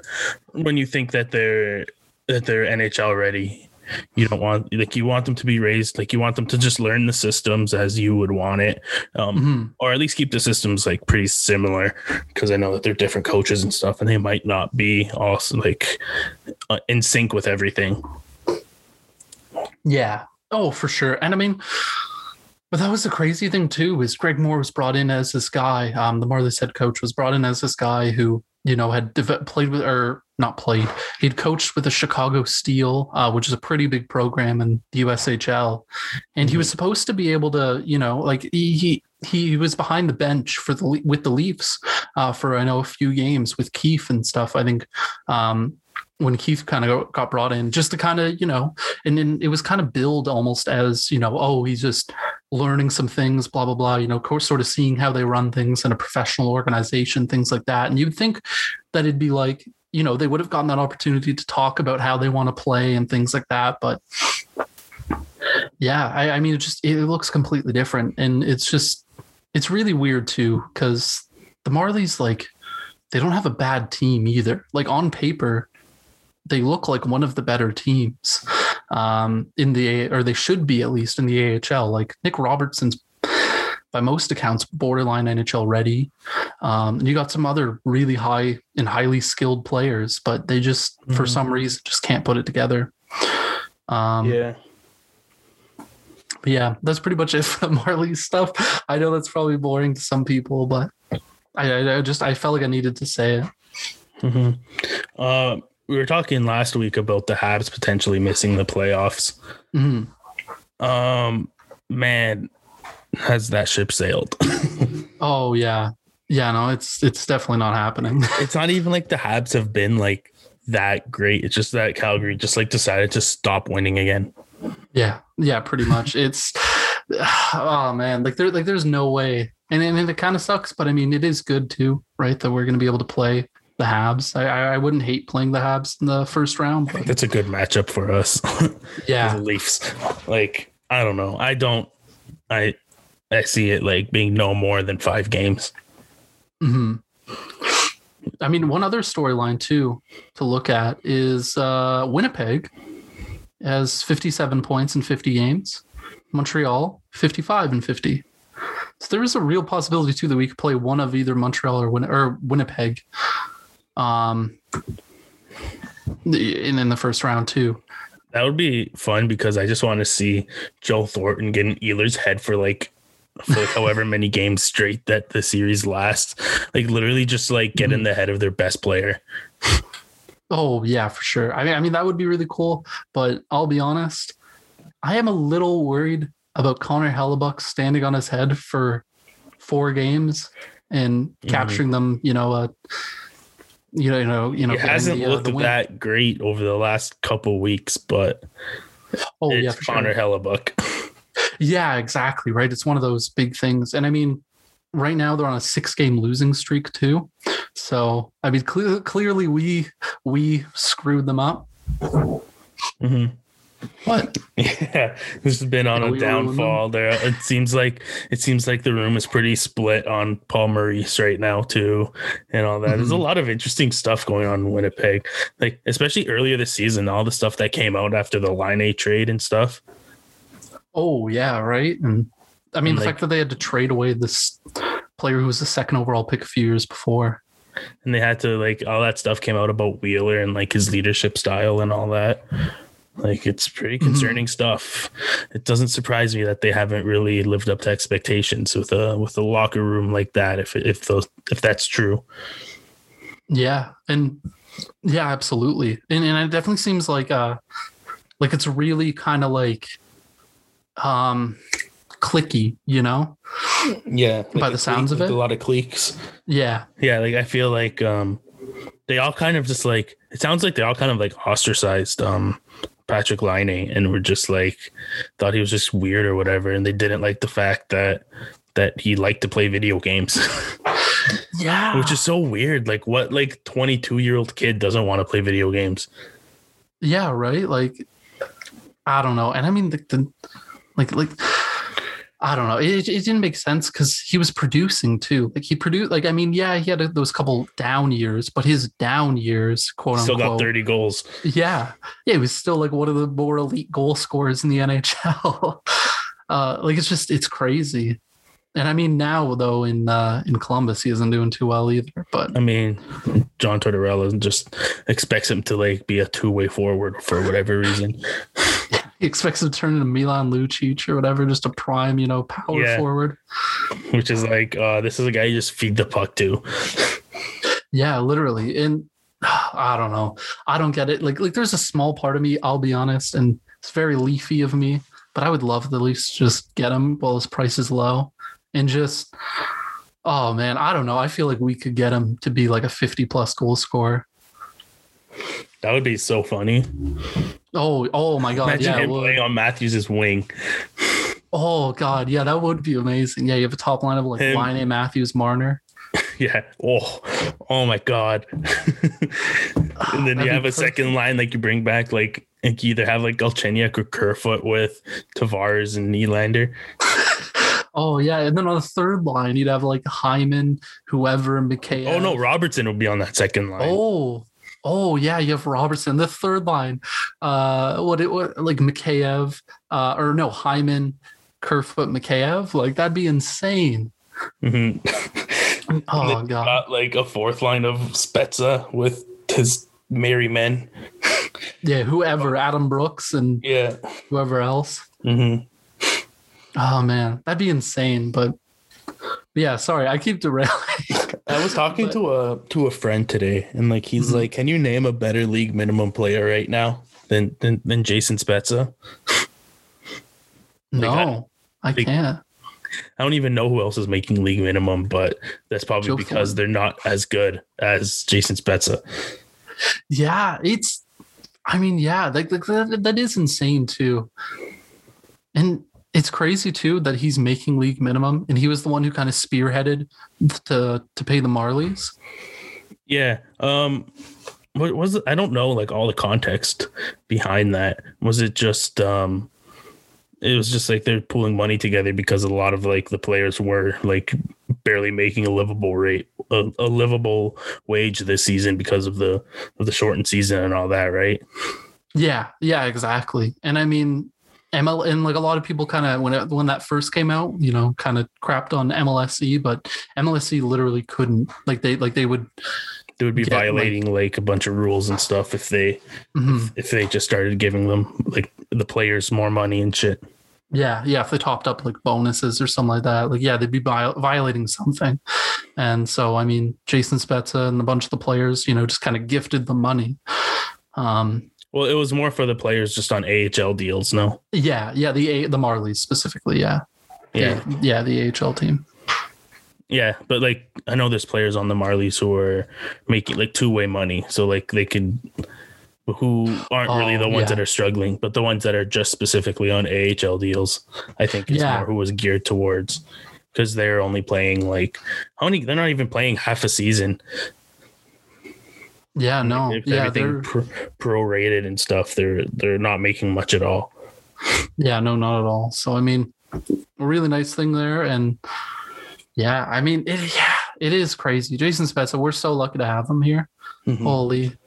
when you think that they're that they're NHL ready. You don't want like you want them to be raised like you want them to just learn the systems as you would want it, um, Mhm. or at least keep the systems like pretty similar because I know that they're different coaches and stuff, and they might not be also like uh, in sync with everything. Yeah. Oh, for sure. And I mean, but that was the crazy thing too, is Greg Moore was brought in as this guy. Um, the Marlies head coach was brought in as this guy who, you know, had dev- played with or not played. He'd coached with the Chicago Steel, uh, which is a pretty big program in the USHL, and he was supposed to be able to, you know, like he he, he was behind the bench for the with the Leafs uh, for I know a few games with Keefe and stuff. I think um, when Keefe kind of got brought in, just to kind of you know and then it was kind of billed almost as you know oh he's just learning some things blah blah blah you know course sort of seeing how they run things in a professional organization things like that and you'd think that it'd be like you know they would have gotten that opportunity to talk about how they want to play and things like that but yeah i, I mean it just it looks completely different and it's just it's really weird too because the marlies like they don't have a bad team either. Like on paper, they look like one of the better teams um, in the or they should be at least in the AHL. Like Nick Robertson's by most accounts borderline NHL ready. Um, and you got some other really high and highly skilled players, but they just mm-hmm. for some reason just can't put it together. Um, yeah. But yeah, that's pretty much it for Marley's stuff. I know that's probably boring to some people, but I, I just I felt like I needed to say it. Mm-hmm. Uh, we were talking last week about the Habs potentially missing the playoffs. Mm-hmm. Um, man, has that ship sailed? oh yeah, yeah. No, it's it's definitely not happening. it's not even like the Habs have been like that great. It's just that Calgary just like decided to stop winning again. Yeah, yeah, pretty much. it's oh man, like there like there's no way, and and it kind of sucks, but I mean it is good too, right? That we're going to be able to play the Habs. I, I wouldn't hate playing the Habs in the first round. But... That's a good matchup for us. yeah, the Leafs. Like I don't know. I don't. I I see it like being no more than five games. Hmm. I mean, one other storyline too to look at is uh, Winnipeg has 57 points in 50 games. Montreal 55 and 50. So there is a real possibility too that we could play one of either Montreal or, Win- or Winnipeg um, in, in the first round too. That would be fun because I just want to see Joe Thornton get an Ehlers head for like for like however many games straight that the series lasts. Like literally just like get in mm-hmm. the head of their best player. Oh yeah, for sure. I mean, I mean that would be really cool. But I'll be honest, I am a little worried about Connor Hellebuyck standing on his head for four games and mm-hmm. capturing them. You know, uh, you know, you know, you know. It hasn't the, uh, looked uh, that great over the last couple weeks, but oh it's yeah, Connor sure. Hellebuyck. yeah, exactly. Right. It's one of those big things, and I mean, right now they're on a six-game losing streak too. So I mean, clearly, clearly we we screwed them up. Mm-hmm. What? Yeah, this has been on yeah, a downfall. There, it seems like it seems like the room is pretty split on Paul Maurice right now too, and all that. Mm-hmm. There's a mm-hmm. lot of interesting stuff going on in Winnipeg, like especially earlier this season. All the stuff that came out after the Laine trade and stuff. Oh yeah, right. And I mean, and the like, fact that they had to trade away this player who was the second overall pick a few years before, and they had to like all that stuff came out about Wheeler and like his leadership style and all that. Like it's pretty mm-hmm. concerning mm-hmm. stuff. It doesn't surprise me that they haven't really lived up to expectations with a with a locker room like that. If if those if that's true. Yeah, and yeah, absolutely, and and it definitely seems like uh like it's really kind of like um clicky, you know? Yeah. Like by the sounds of it. A lot of cliques. Yeah. Yeah. Like I feel like um they all kind of just like it sounds like they all kind of like ostracized um Patrick Laine and were just like thought he was just weird or whatever, and they didn't like the fact that that he liked to play video games. yeah, which is so weird. Like, what like twenty two year old kid doesn't want to play video games? Yeah, right. Like, I don't know, and I mean the, the like like I don't know. It, it didn't make sense because he was producing too. Like he produced, like I mean, yeah, he had a, those couple down years, but his down years, quote still unquote, got thirty goals. Yeah, yeah, he was still like one of the more elite goal scorers in the NHL. uh, like it's just it's crazy. And I mean, now though in uh, in Columbus, he isn't doing too well either. But I mean, John Tortorella just expects him to like be a two way forward for whatever reason. he expects to turn into Milan Lucic or whatever, just a prime, you know, power yeah. forward. Which is like, uh, this is a guy you just feed the puck to. yeah, literally. And I don't know. I don't get it. Like, like there's a small part of me, I'll be honest, and it's very leafy of me, but I would love to at least just get him while his price is low and just oh man, I don't know. I feel like we could get him to be like a 50 plus goal scorer. That would be so funny. Oh, oh my god! Imagine yeah, him playing on Matthews' wing. Oh god, yeah, that would be amazing. Yeah, you have a top line of like him. Laine Matthews Marner. Yeah. Oh, oh my god. and then you have a perfect. second line like you bring back like like you either have like Galchenyuk or Kerfoot with Tavares and Nylander. Oh yeah, and then on the third line you'd have like Hyman, whoever, and McKay. Oh no, Robertson would be on that second line. Oh, oh yeah, you have Robertson. The third line, uh, what it what, like Mikheyev, uh, or no Hyman, Kerfoot, Mikheyev. Like that'd be insane. Mhm. Oh god. got like a fourth line of Spezza with his merry men. Yeah, whoever, Adam Brooks and Yeah. whoever else. hmm Oh man, that'd be insane. But yeah, sorry, I keep derailing. I was talking to a to a friend today, and like he's Mhm. like, "Can you name a better league minimum player right now than than, than Jason Spezza?" no, I Like- can't. I don't even know who else is making league minimum, but that's probably Joe because Thornton. they're not as good as Jason Spezza. Yeah, it's. I mean, yeah, like, like that, that is insane too, and it's crazy too that he's making league minimum, and he was the one who kind of spearheaded to to pay the Marlies. Yeah. Um what was it? I don't know like all the context behind that. Was it just um it was just like they're pulling money together because a lot of like the players were like barely making a livable rate a, a livable wage this season because of the of the shortened season and all that, right? Yeah, yeah, exactly. And I mean, ML and like a lot of people kind of when it, when that first came out, you know, kind of crapped on MLSE, but MLSE literally couldn't like they like they would. They would be like- violating like, a bunch of rules and stuff if they Mhm. if they just started giving them like the players more money and shit. Yeah, yeah. If they topped up like bonuses or something like that, like yeah, they'd be vi- violating something. And so, I mean, Jason Spezza and a bunch of the players, you know, just kind of gifted the money. Um, Well, it was more for the players just on AHL deals, no? yeah, yeah. The A- the Marlies specifically, yeah, Yeah. The- yeah. The AHL team. Yeah, but like I know there's players on the Marlies who are making like two way money, so like they could who aren't really Oh, the ones yeah. that are struggling, but the ones that are just specifically on AHL deals, I think is Yeah. more who was geared towards because they're only playing like how many? They're not even playing half a season. Yeah, no, If yeah, everything they're pro, prorated and stuff, they're they're not making much at all. Yeah, no, not at all. So I mean, a really nice thing there, and yeah, I mean, it, yeah, it is crazy. Jason Spezza, we're so lucky to have him here. Mm-hmm. Holy,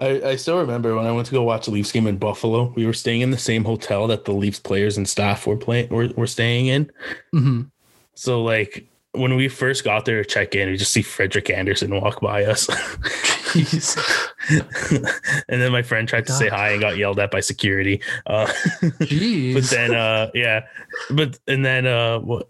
I, I still remember when I went to go watch the Leafs game in Buffalo. We were staying in the same hotel that the Leafs players and staff were playing were, were staying in. Mhm. So like when we first got there to check in, we just see Frederik Andersen walk by us. jeez, and then my friend tried to say hi and got yelled at by security. Uh, jeez. but then uh yeah. But and then uh what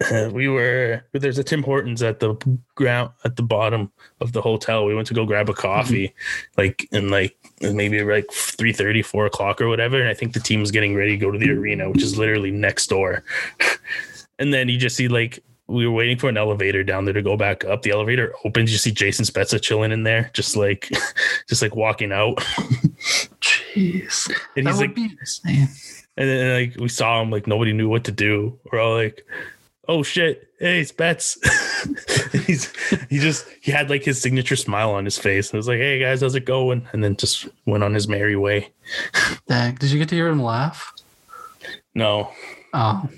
we were there's a Tim Hortons at the ground at the bottom of the hotel. We went to go grab a coffee, like and like maybe like 3 4 o'clock or whatever. And I think the team was getting ready to go to the arena, which is literally next door. and then you just see like we were waiting for an elevator down there to go back up. The elevator opens, you see Jason Spezza chilling in there, just like just like walking out. Jeez, And he's like be insane. and then like we saw him, like nobody knew what to do. We're all like, "Oh shit, hey, it's Betts." He's he just he had like his signature smile on his face. And it was like, "Hey guys, how's it going?" And then just went on his merry way. Dang, did you get to hear him laugh? No, Oh,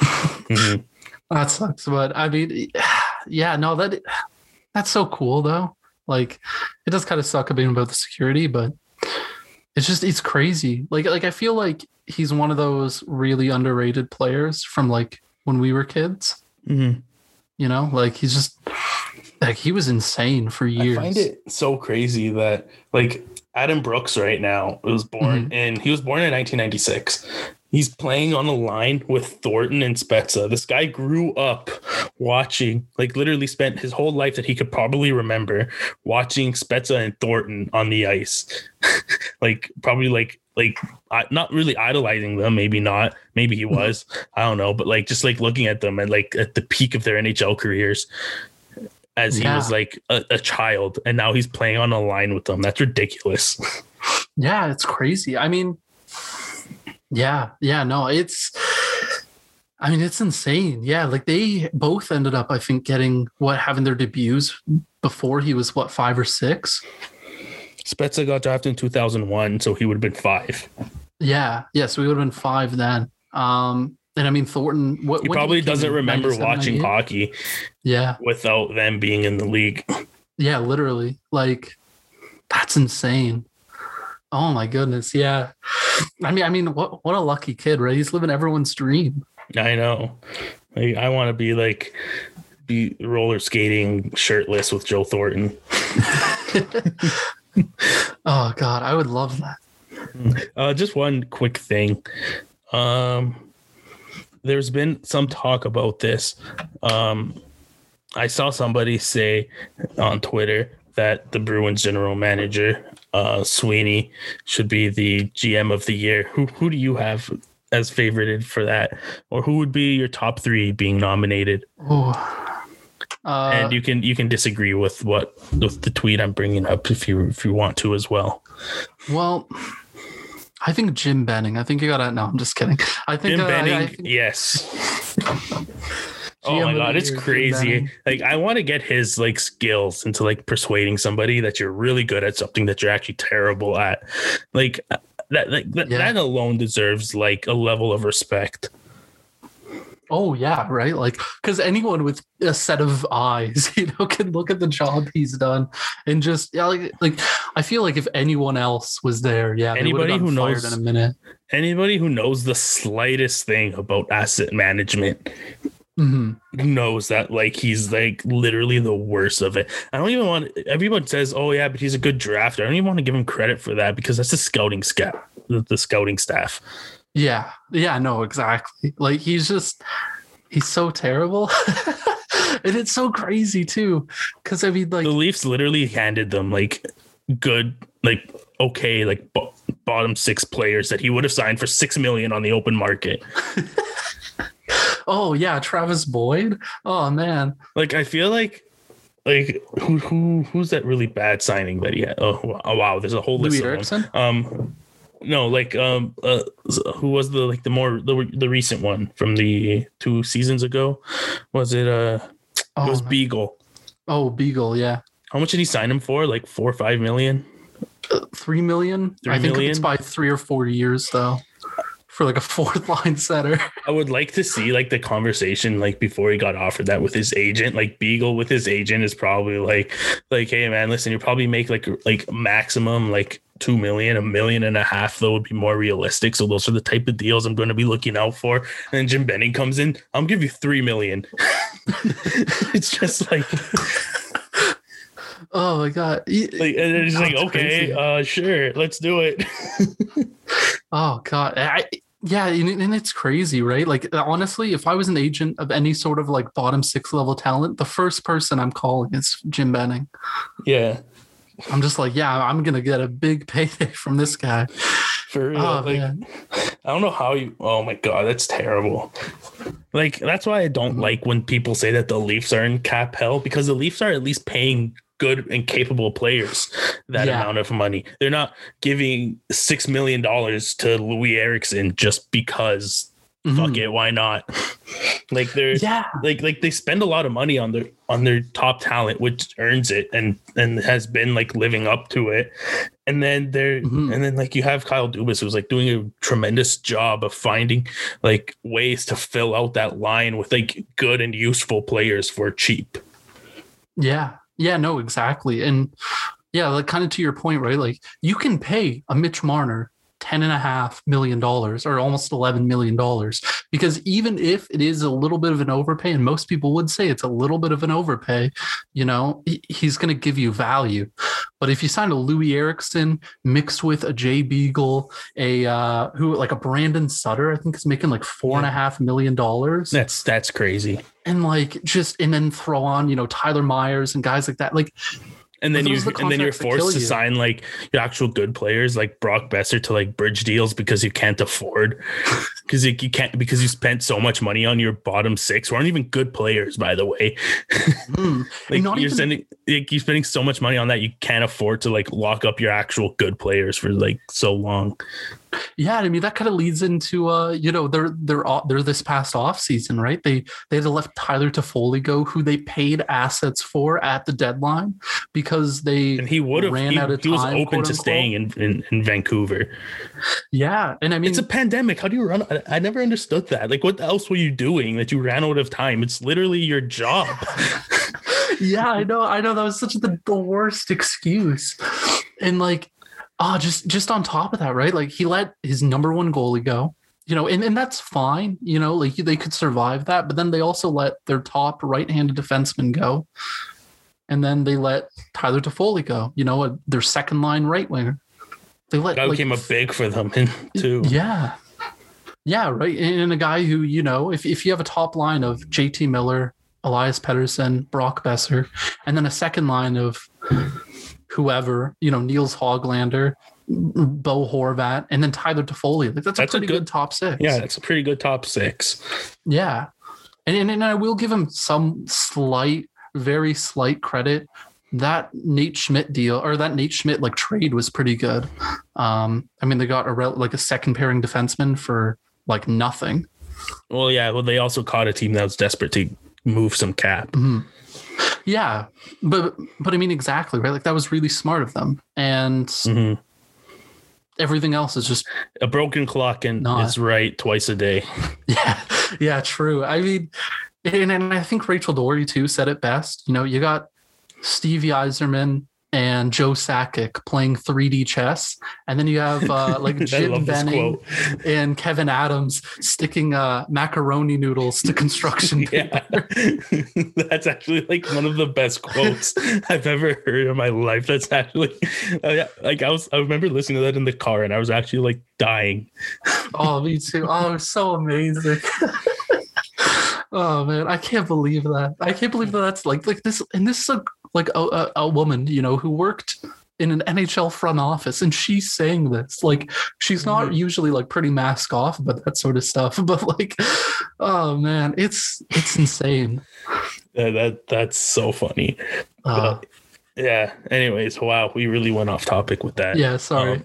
Mhm. That sucks. But I mean, yeah, no, that that's so cool though. Like, it does kind of suck being about the security, but it's just it's crazy. Like, like I feel like he's one of those really underrated players from like when we were kids. Mhm. You know, like he's just like he was insane for years. I find it so crazy that like Adam Brooks right now was born and he was born in 1996. He's playing on a line with Thornton and Spezza. This guy grew up watching, like literally spent his whole life that he could probably remember watching Spezza and Thornton on the ice. like probably like like not really idolizing them, maybe not. Maybe he was. I don't know, but like just like looking at them and like at the peak of their NHL careers as he was like a, a child and now he's playing on a line with them. That's ridiculous. Yeah, it's crazy. I mean, yeah, yeah, no, it's I mean, it's insane. Yeah, like they both ended up, I think, getting what having their debuts before he was what five or six. Spezza got drafted in 2001, so he would have been five. Yeah, yeah. So we would have been five then. Um, And I mean Thornton. What He probably doesn't in? remember watching 98? hockey Yeah, without them being in the league. yeah, literally. Like that's insane. Oh my goodness. Yeah. I mean, I mean, what what a lucky kid, right? He's living everyone's dream. I know. Like, I want to be like be roller skating shirtless with Joe Thornton. Oh God, I would love that. Uh, just one quick thing. Um, there's been some talk about this. Um, I saw somebody say on Twitter that the Bruins general manager, uh, Sweeney, should be the GM of the year. Who who do you have as favorited for that, or who would be your top three being nominated? Uh, and you can you can disagree with what with the tweet I'm bringing up if you if you want to as well. well, I think Jim Benning. I think you got to. No, I'm just kidding. I think Jim uh, I- Benning, I think yes. oh my god, it's crazy. Like I want to get his like skills into like persuading somebody that you're really good at something that you're actually terrible at. Like uh, that like that, Yeah. that alone deserves like a level of respect. Oh yeah, right. Like because anyone with a set of eyes, you know, can look at the job he's done and just yeah, like like I feel like if anyone else was there, yeah, Anybody who knows- in a minute. Anybody who knows the slightest thing about asset management hmm knows that like he's like literally the worst of it. I don't even want everyone says, "Oh yeah, but he's a good drafter." I don't even want to give him credit for that because that's the scouting staff, the, the scouting staff. Yeah, yeah, no, exactly. Like he's just he's so terrible, and it's so crazy too. Because I mean, like, the Leafs literally handed them like good, like okay, like bo- bottom six players that he would have signed for six million on the open market. oh yeah, Travis Boyd. Oh man, Like I feel like. Like who who who's that really bad signing that he had? Oh, wow, oh wow, there's a whole list. Louis of them. Eriksson. Um, no, like um, uh, who was the like the more the the recent one from the two seasons ago? Was it uh? Oh, it was. Beagle. oh Beagle. Yeah, How much did he sign him for? Like four or five million? Uh, three million. Three I think it's by three or four years though, for like a fourth line setter. I would like to see like the conversation like before he got offered that with his agent. Like Beagle with his agent is probably like like, hey man, listen, you probably make like like maximum like two million, a million and a half though would be more realistic. So those are the type of deals I'm going to be looking out for. And then Jim Benning comes in, I'll give you three million. it's just like Oh my god. Like and it's like okay, crazy. uh sure, let's do it. Oh god. I, yeah, and, it's crazy, right? Like uh, honestly, if I was an agent of any sort of like bottom six level talent, the first person I'm calling is Jim Benning. yeah. I'm just like, yeah, I'm gonna get a big payday from this guy. For real. Oh like, man. I don't know how you. Oh my god, that's terrible. Like that's why I don't mm-hmm. like when people say that the Leafs are in cap hell because the Leafs are at least paying good and capable players that Yeah. amount of money. They're not giving six million dollars to Loui Eriksson just because. Fuck Mhm. it, why not? like they're Yeah. like like they spend a lot of money on their on their top talent which earns it and and has been like living up to it and then they're Mhm. and then like you have Kyle Dubas who's like doing a tremendous job of finding like ways to fill out that line with like good and useful players for cheap Yeah. Yeah, no, exactly. And yeah, like kind of to your point, right? Like you can pay a Mitch Marner ten and a half million dollars or almost eleven million dollars because even if it is a little bit of an overpay, and most people would say it's a little bit of an overpay, you know, he's going to give you value. But if you sign a Loui Eriksson mixed with a Jay Beagle, a uh, who like a Brandon Sutter, I think is making like four and a half million dollars that's that's crazy and like just and then throw on you know Tyler Myers and guys like that. Like and then you the and then you're contracts that kill forced to you. sign like your actual good players like Brock Boeser to like bridge deals because you can't afford because you, can't because you spent so much money on your bottom six who aren't even good players by the way hmm, like you're even sending like you're spending so much money on that you can't afford to like lock up your actual good players for like so long yeah. I mean that kind of leads into uh you know they're they're all- they're this past off season right. They they had to let Tyler Toffoli go who they paid assets for at the deadline because they and he would have ran he, out of time. he was open to unquote. staying in, in in Vancouver yeah. And I mean it's a pandemic how do you run I, I never understood that. Like, what else were you doing that you ran out of time? It's literally your job. yeah, I know. I know that was such the, the worst excuse. And like, oh, just just on top of that, right? Like he let his number one goalie go. You know, and, and that's fine. You know, like they could survive that, but then they also let their top right-handed defenseman go. And then they let Tyler Toffoli go, you know, their second line right winger. They let that like, became a big for them too. Yeah. Yeah, right. And a guy who, you know, if, if you have a top line of JT Miller, Elias Pettersson, Brock Boeser, and then a second line of whoever, you know, Nils Hoglander, Bo Horvat, and then Tyler Toffoli. Like that's, that's a pretty a good, good, top six. Yeah, it's a pretty good top six. Yeah. And, and, and I will give him some slight, very slight credit. That Nate Schmidt deal or that Nate Schmidt like trade was pretty good. Um, I mean, they got a like a second pairing defenseman for like nothing. Well, yeah. Well, they also caught a team that was desperate to move some cap. Mm-hmm. Yeah, but but I mean exactly right. Like that was really smart of them, and mm-hmm. everything else is just a broken clock and not. is right twice a day. Yeah, yeah, true. I mean, and, and I think Rachel Doerrie too said it best. You know, you got Stevie Yzerman and Joe Sakic playing 3D chess, and then you have uh, like Jim Benning and Kevyn Adams sticking uh, macaroni noodles to construction yeah, that's actually like one of the best quotes I've ever heard in my life. That's actually uh, like I was. I remember listening to that in the car, and I was actually like dying. oh, me too. Oh, it was so amazing. oh man, I can't believe that. I can't believe that that's like like this, and this is a like a, a, a woman, you know, who worked in an NHL front office and she's saying this. Like she's not mm-hmm. usually like pretty mask off but that sort of stuff, but like oh man, it's it's insane. Yeah, that that's so funny. Uh, but, yeah. Anyways, wow, we really went off topic with that. Yeah, sorry.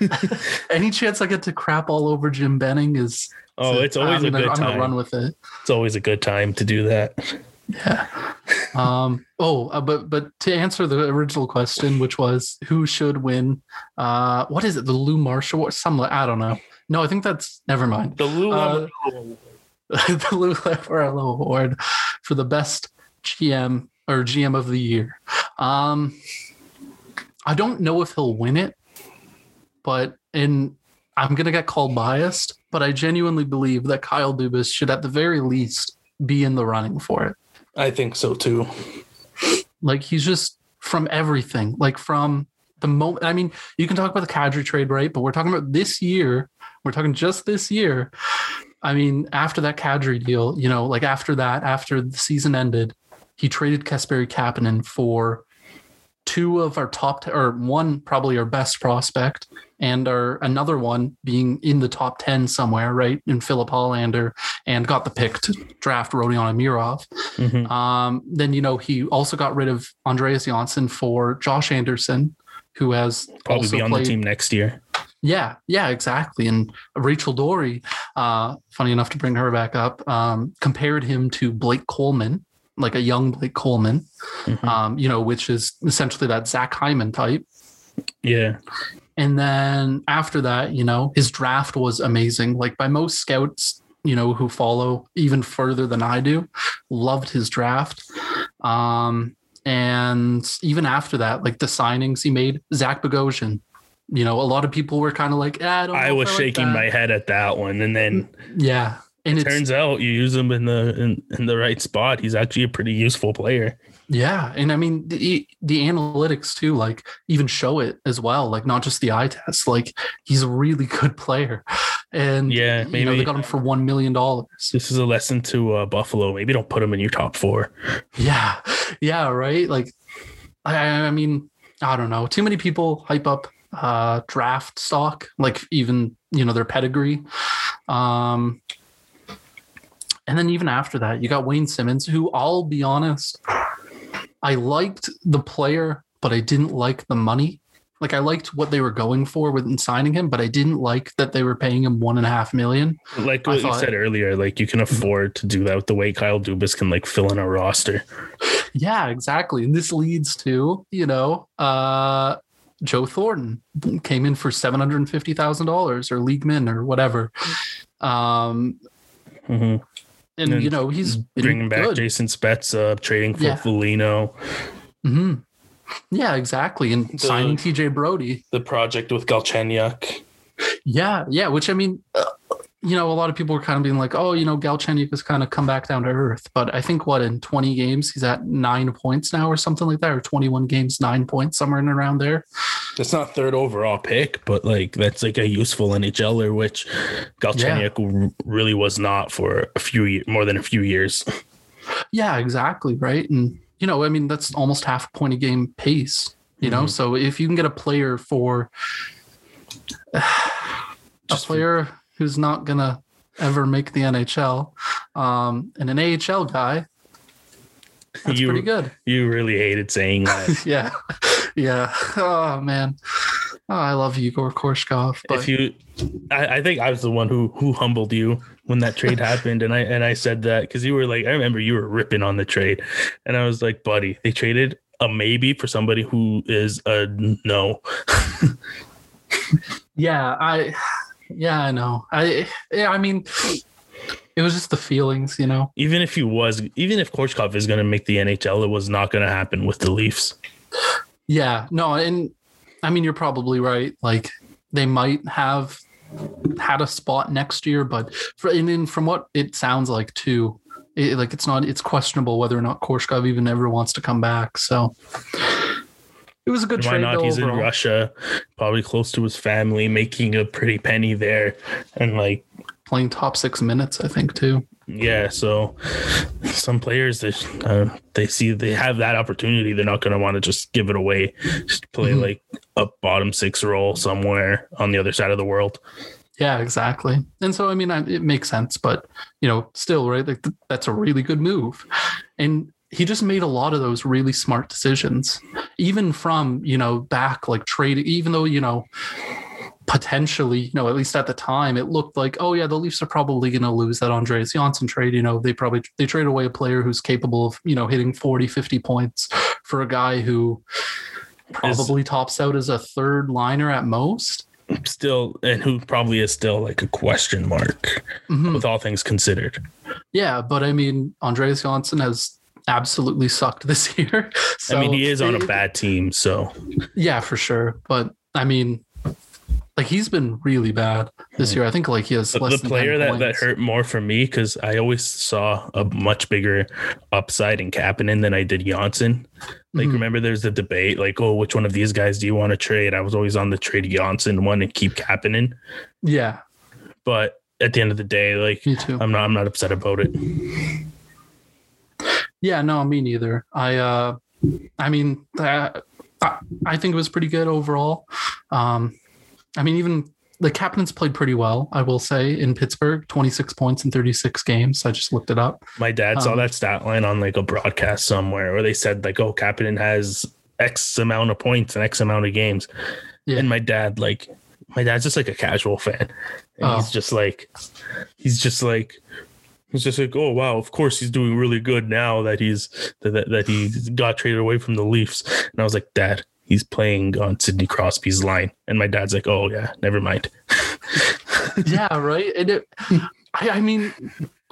Um, Any chance I get to crap all over Jim Benning is Oh, it's always I'm a good I'm time. I'm gonna run with it. It's always a good time to do that. Yeah. Um, oh, uh, but but to answer the original question, which was who should win? Uh, what is it? The Lou Marshall? Some I don't know. No, I think that's never mind. The Lou uh, the Lou Lamoriello Award for the best GM or GM of the year. Um, I don't know if he'll win it, but in I'm gonna get called biased, but I genuinely believe that Kyle Dubas should at the very least be in the running for it. I think so too. Like he's just from everything, like from the moment. I mean, you can talk about the Kadri trade, right? But we're talking about this year. We're talking just this year. I mean, after that Kadri deal, you know, like after that, after the season ended, he traded Kasperi Kapanen for two of our top, or one probably our best prospect, and our another one being in the top 10 somewhere, right? In Filip Hallander and got the pick to draft Rodion Amirov. Mm-hmm. Um, then, you know, he also got rid of Andreas Johnsson for Josh Anderson, who has probably be on played, the team next year. Yeah, yeah, exactly. And Rachel Doerrie, uh, funny enough to bring her back up, um, compared him to Blake Coleman, like a young Blake Coleman, mm-hmm. um, you know, which is essentially that Zach Hyman type. Yeah. And then after that, you know, his draft was amazing. Like by most scouts, you know, who follow even further than I do, loved his draft. Um, and even after that, like the signings he made, Zach Bogosian, you know, a lot of people were kind of like, eh, I, I was I shaking my head at that one. And then, yeah. And it turns out you use him in the in, in the right spot. He's actually a pretty useful player. Yeah, and I mean the the analytics too, like even show it as well, like not just the eye test. Like he's a really good player, and yeah, maybe you know, they got him for one million dollars. This is a lesson to uh, Buffalo. Maybe don't put him in your top four. Yeah, yeah, right. Like, I, I mean, I don't know. Too many people hype up uh, draft stock, like even you know their pedigree. Um, and then even after that, you got Wayne Simmonds, who I'll be honest, I liked the player, but I didn't like the money. Like I liked what they were going for with signing him, but I didn't like that they were paying him one and a half million. Like what thought, you said earlier, like you can afford to do that with the way Kyle Dubas can like fill in a roster. Yeah, exactly. And this leads to, you know, uh Joe Thornton came in for seven hundred and fifty thousand dollars or league min or whatever. Um, Mhm. And, And you know he's been Bringing back good. Jason Spezza, trading for Yeah. Foligno, hmm Yeah, exactly. And The- signing TJ Brodie. the project with Galchenyuk. Yeah, yeah. Which I mean, uh, you know, a lot of people were kind of being like, "Oh, you know, Galchenyuk has kind of come back down to earth." But I think what in 20 games he's at nine points now, or something like that, or 21 games, nine points, somewhere in around there. That's not third overall pick, but like that's like a useful NHLer, which Galchenyuk r- really was not for a few years, more than a few years. Yeah, exactly. Right. And, you know, I mean, that's almost half a point a game pace, you know? Mhm. So if you can get a player for a Just for- player who's not going to ever make the NHL um, and an AHL guy, that's you pretty good. you really hated saying that. yeah. Yeah. Oh, man. Oh, I love Egor Korshkov. But if you, I, I think I was the one who who humbled you when that trade happened, and I and I said that because you were like, I remember you were ripping on the trade, and I was like, buddy, they traded a maybe for somebody who is a no. yeah, I, yeah, I know. I, yeah, I mean, it was just the feelings, you know? Even if he was, even if Korshkov is going to make the NHL, it was not going to happen with the Leafs. Yeah, no, and I mean you're probably right. Like they might have had a spot next year, but for, and then from what it sounds like too, it, like it's not it's questionable whether or not Korshkov even ever wants to come back. So it was a good Why trade. not? He's in. Russia, probably close to his family, making a pretty penny there, and like playing top six minutes, I think too. Yeah, so some players they uh, they see they have that opportunity, they're not going to want to just give it away. Just play Mhm. like a bottom six role somewhere on the other side of the world. Yeah, exactly. And so, I mean, I, it makes sense, but you know, still, right? Like th- that's a really good move, and he just made a lot of those really smart decisions, even from you know back like trading, Even though you know potentially, you know, at least at the time, it looked like, oh yeah, the Leafs are probably going to lose that Andreas Johnsson trade. You know, they probably they trade away a player who's capable of you know hitting 40, 50 points for a guy who probably tops out as a third liner at most. Still, and who probably is still like a question mark Mhm. with all things considered. Yeah, but I mean, Andreas Johnsson has absolutely sucked this year. So I mean, he is on a bad team, so Yeah, for sure. But I mean, like he's been really bad this year. I think like he has the, less the player 10 that, that hurt more for me because I always saw a much bigger upside in Kapanen than I did Johnsson. Like, Mhm. remember, there's the debate, like, oh, which one of these guys do you want to trade? I was always on the trade Johnsson one and keep Kapanen. Yeah, But at the end of the day, like. I'm not, I'm not upset about it. Yeah, no, me neither. I uh I mean uh, I, I think it was pretty good overall. Um I mean even the captains played pretty well, I will say, in Pittsburgh, 26 points in 36 games. I just looked it up. My dad saw Um, that stat line on like a broadcast somewhere where they said, like, oh, Kapanen has X amount of points and X amount of games. Yeah. And my dad, like, my dad's just like a casual fan. And Oh. he's just like, he's just like, he's just like, oh wow, of course he's doing really good now that he's that that, he got traded away from the Leafs. And I was like, Dad, he's playing on Sidney Crosby's line. And my dad's like, oh yeah, never mind. yeah, right. And it, I, I mean,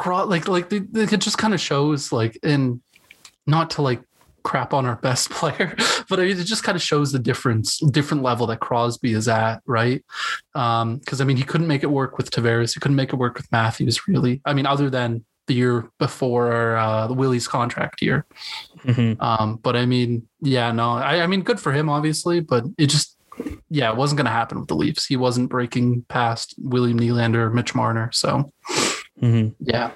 like, like it just kind of shows, like, and not to like crap on our best player, but it just kind of shows the difference, different level that Crosby is at, right? Um, because I mean, he couldn't make it work with Tavares, he couldn't make it work with Matthews, really. I mean, other than the year before uh, the Willie's contract year. Mhm. Um, but I mean, yeah, no, I, I mean, good for him, obviously, but it just, yeah, it wasn't going to happen with the Leafs. He wasn't breaking past William Nylander, Mitch Marner. So, Mhm. yeah.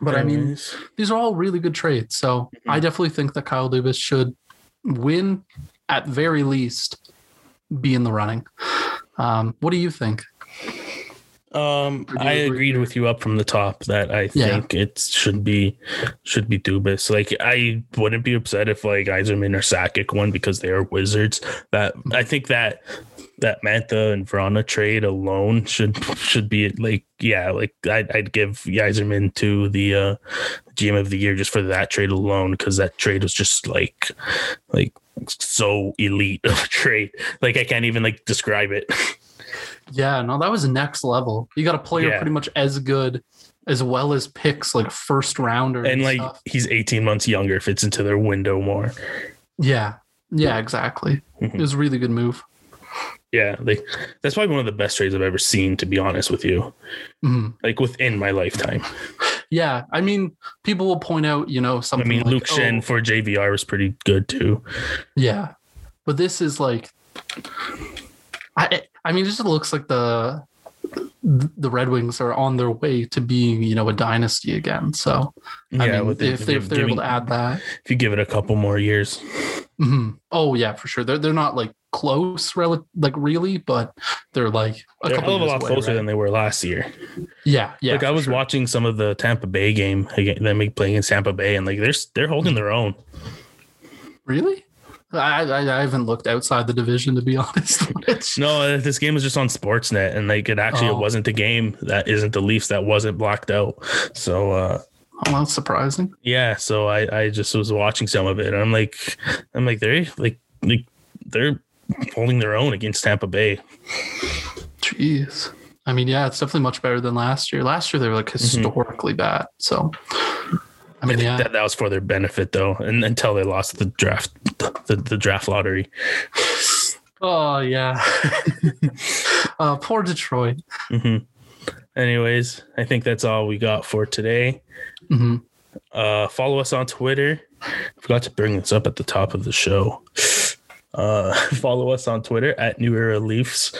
But I mean, these are all really good trades. So I definitely think that Kyle Dubas should win, at very least, be in the running. Um, what do you think? Um, you I agree agreed with you up from the top that I Yeah. think it should be should be Dubas. Like I wouldn't be upset if like Yzerman or Sakic won because they are wizards. That I think that that Mantha and Vrana trade alone should should be like yeah like I'd, I'd give Yzerman to the uh, GM of the year just for that trade alone because that trade was just like like so elite of a trade. Like I can't even like describe it. Yeah, no, that was next level. You got a player Yeah. pretty much as good as well as picks like first rounder and like stuff. he's 18 months younger, fits into their window more. Yeah, yeah, exactly. Mhm. It was a really good move. Yeah, like that's probably one of the best trades I've ever seen. To be honest with you, Mhm. like within my lifetime. Yeah, I mean, people will point out, you know, something. I mean, like, Luke Schenn oh, for JVR was pretty good too. Yeah, but this is like, I I mean, it just looks like the the Red Wings are on their way to being, you know, a dynasty again. So I yeah, mean, with if, they, if they're able to add that, if you give it a couple more years, Mhm. oh yeah, for sure. They're they're not like close, rel- like really, but they're like a they're hell of a lot away, closer right? than they were last year. yeah, yeah. like I was sure. watching some of the Tampa Bay game, again, them playing in Tampa Bay, and like they're they're holding their own. Really? I, I I haven't looked outside the division to be honest. No, uh, this game was just on Sportsnet, and like it actually Oh. it wasn't the game that isn't the Leafs that wasn't blocked out. So uh oh, that's surprising. yeah, so I I just was watching some of it, and I'm like I'm like they're like like they're holding their own against Tampa Bay. Jeez. I mean, yeah, it's definitely much better than last year. Last year they were like historically bad. So, I mean, yeah, That, that was for their benefit though, and until they lost the draft the, the draft lottery. oh yeah. uh, poor Detroit. hmm Anyways, I think that's all we got for today. hmm Uh, follow us on Twitter. I forgot to bring this up at the top of the show. Uh, follow us on Twitter at New Era Leafs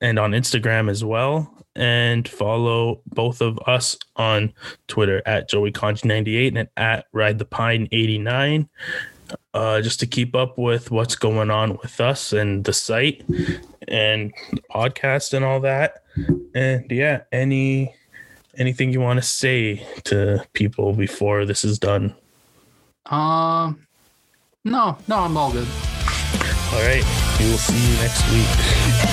and on Instagram as well. And follow both of us on Twitter at Joey Conji98 and at Ride the Pine 89. Uh, just to keep up with what's going on with us and the site and the podcast and all that. And yeah, any anything you want to say to people before this is done? Um, no, no, I'm all good. All right. We will see you next week.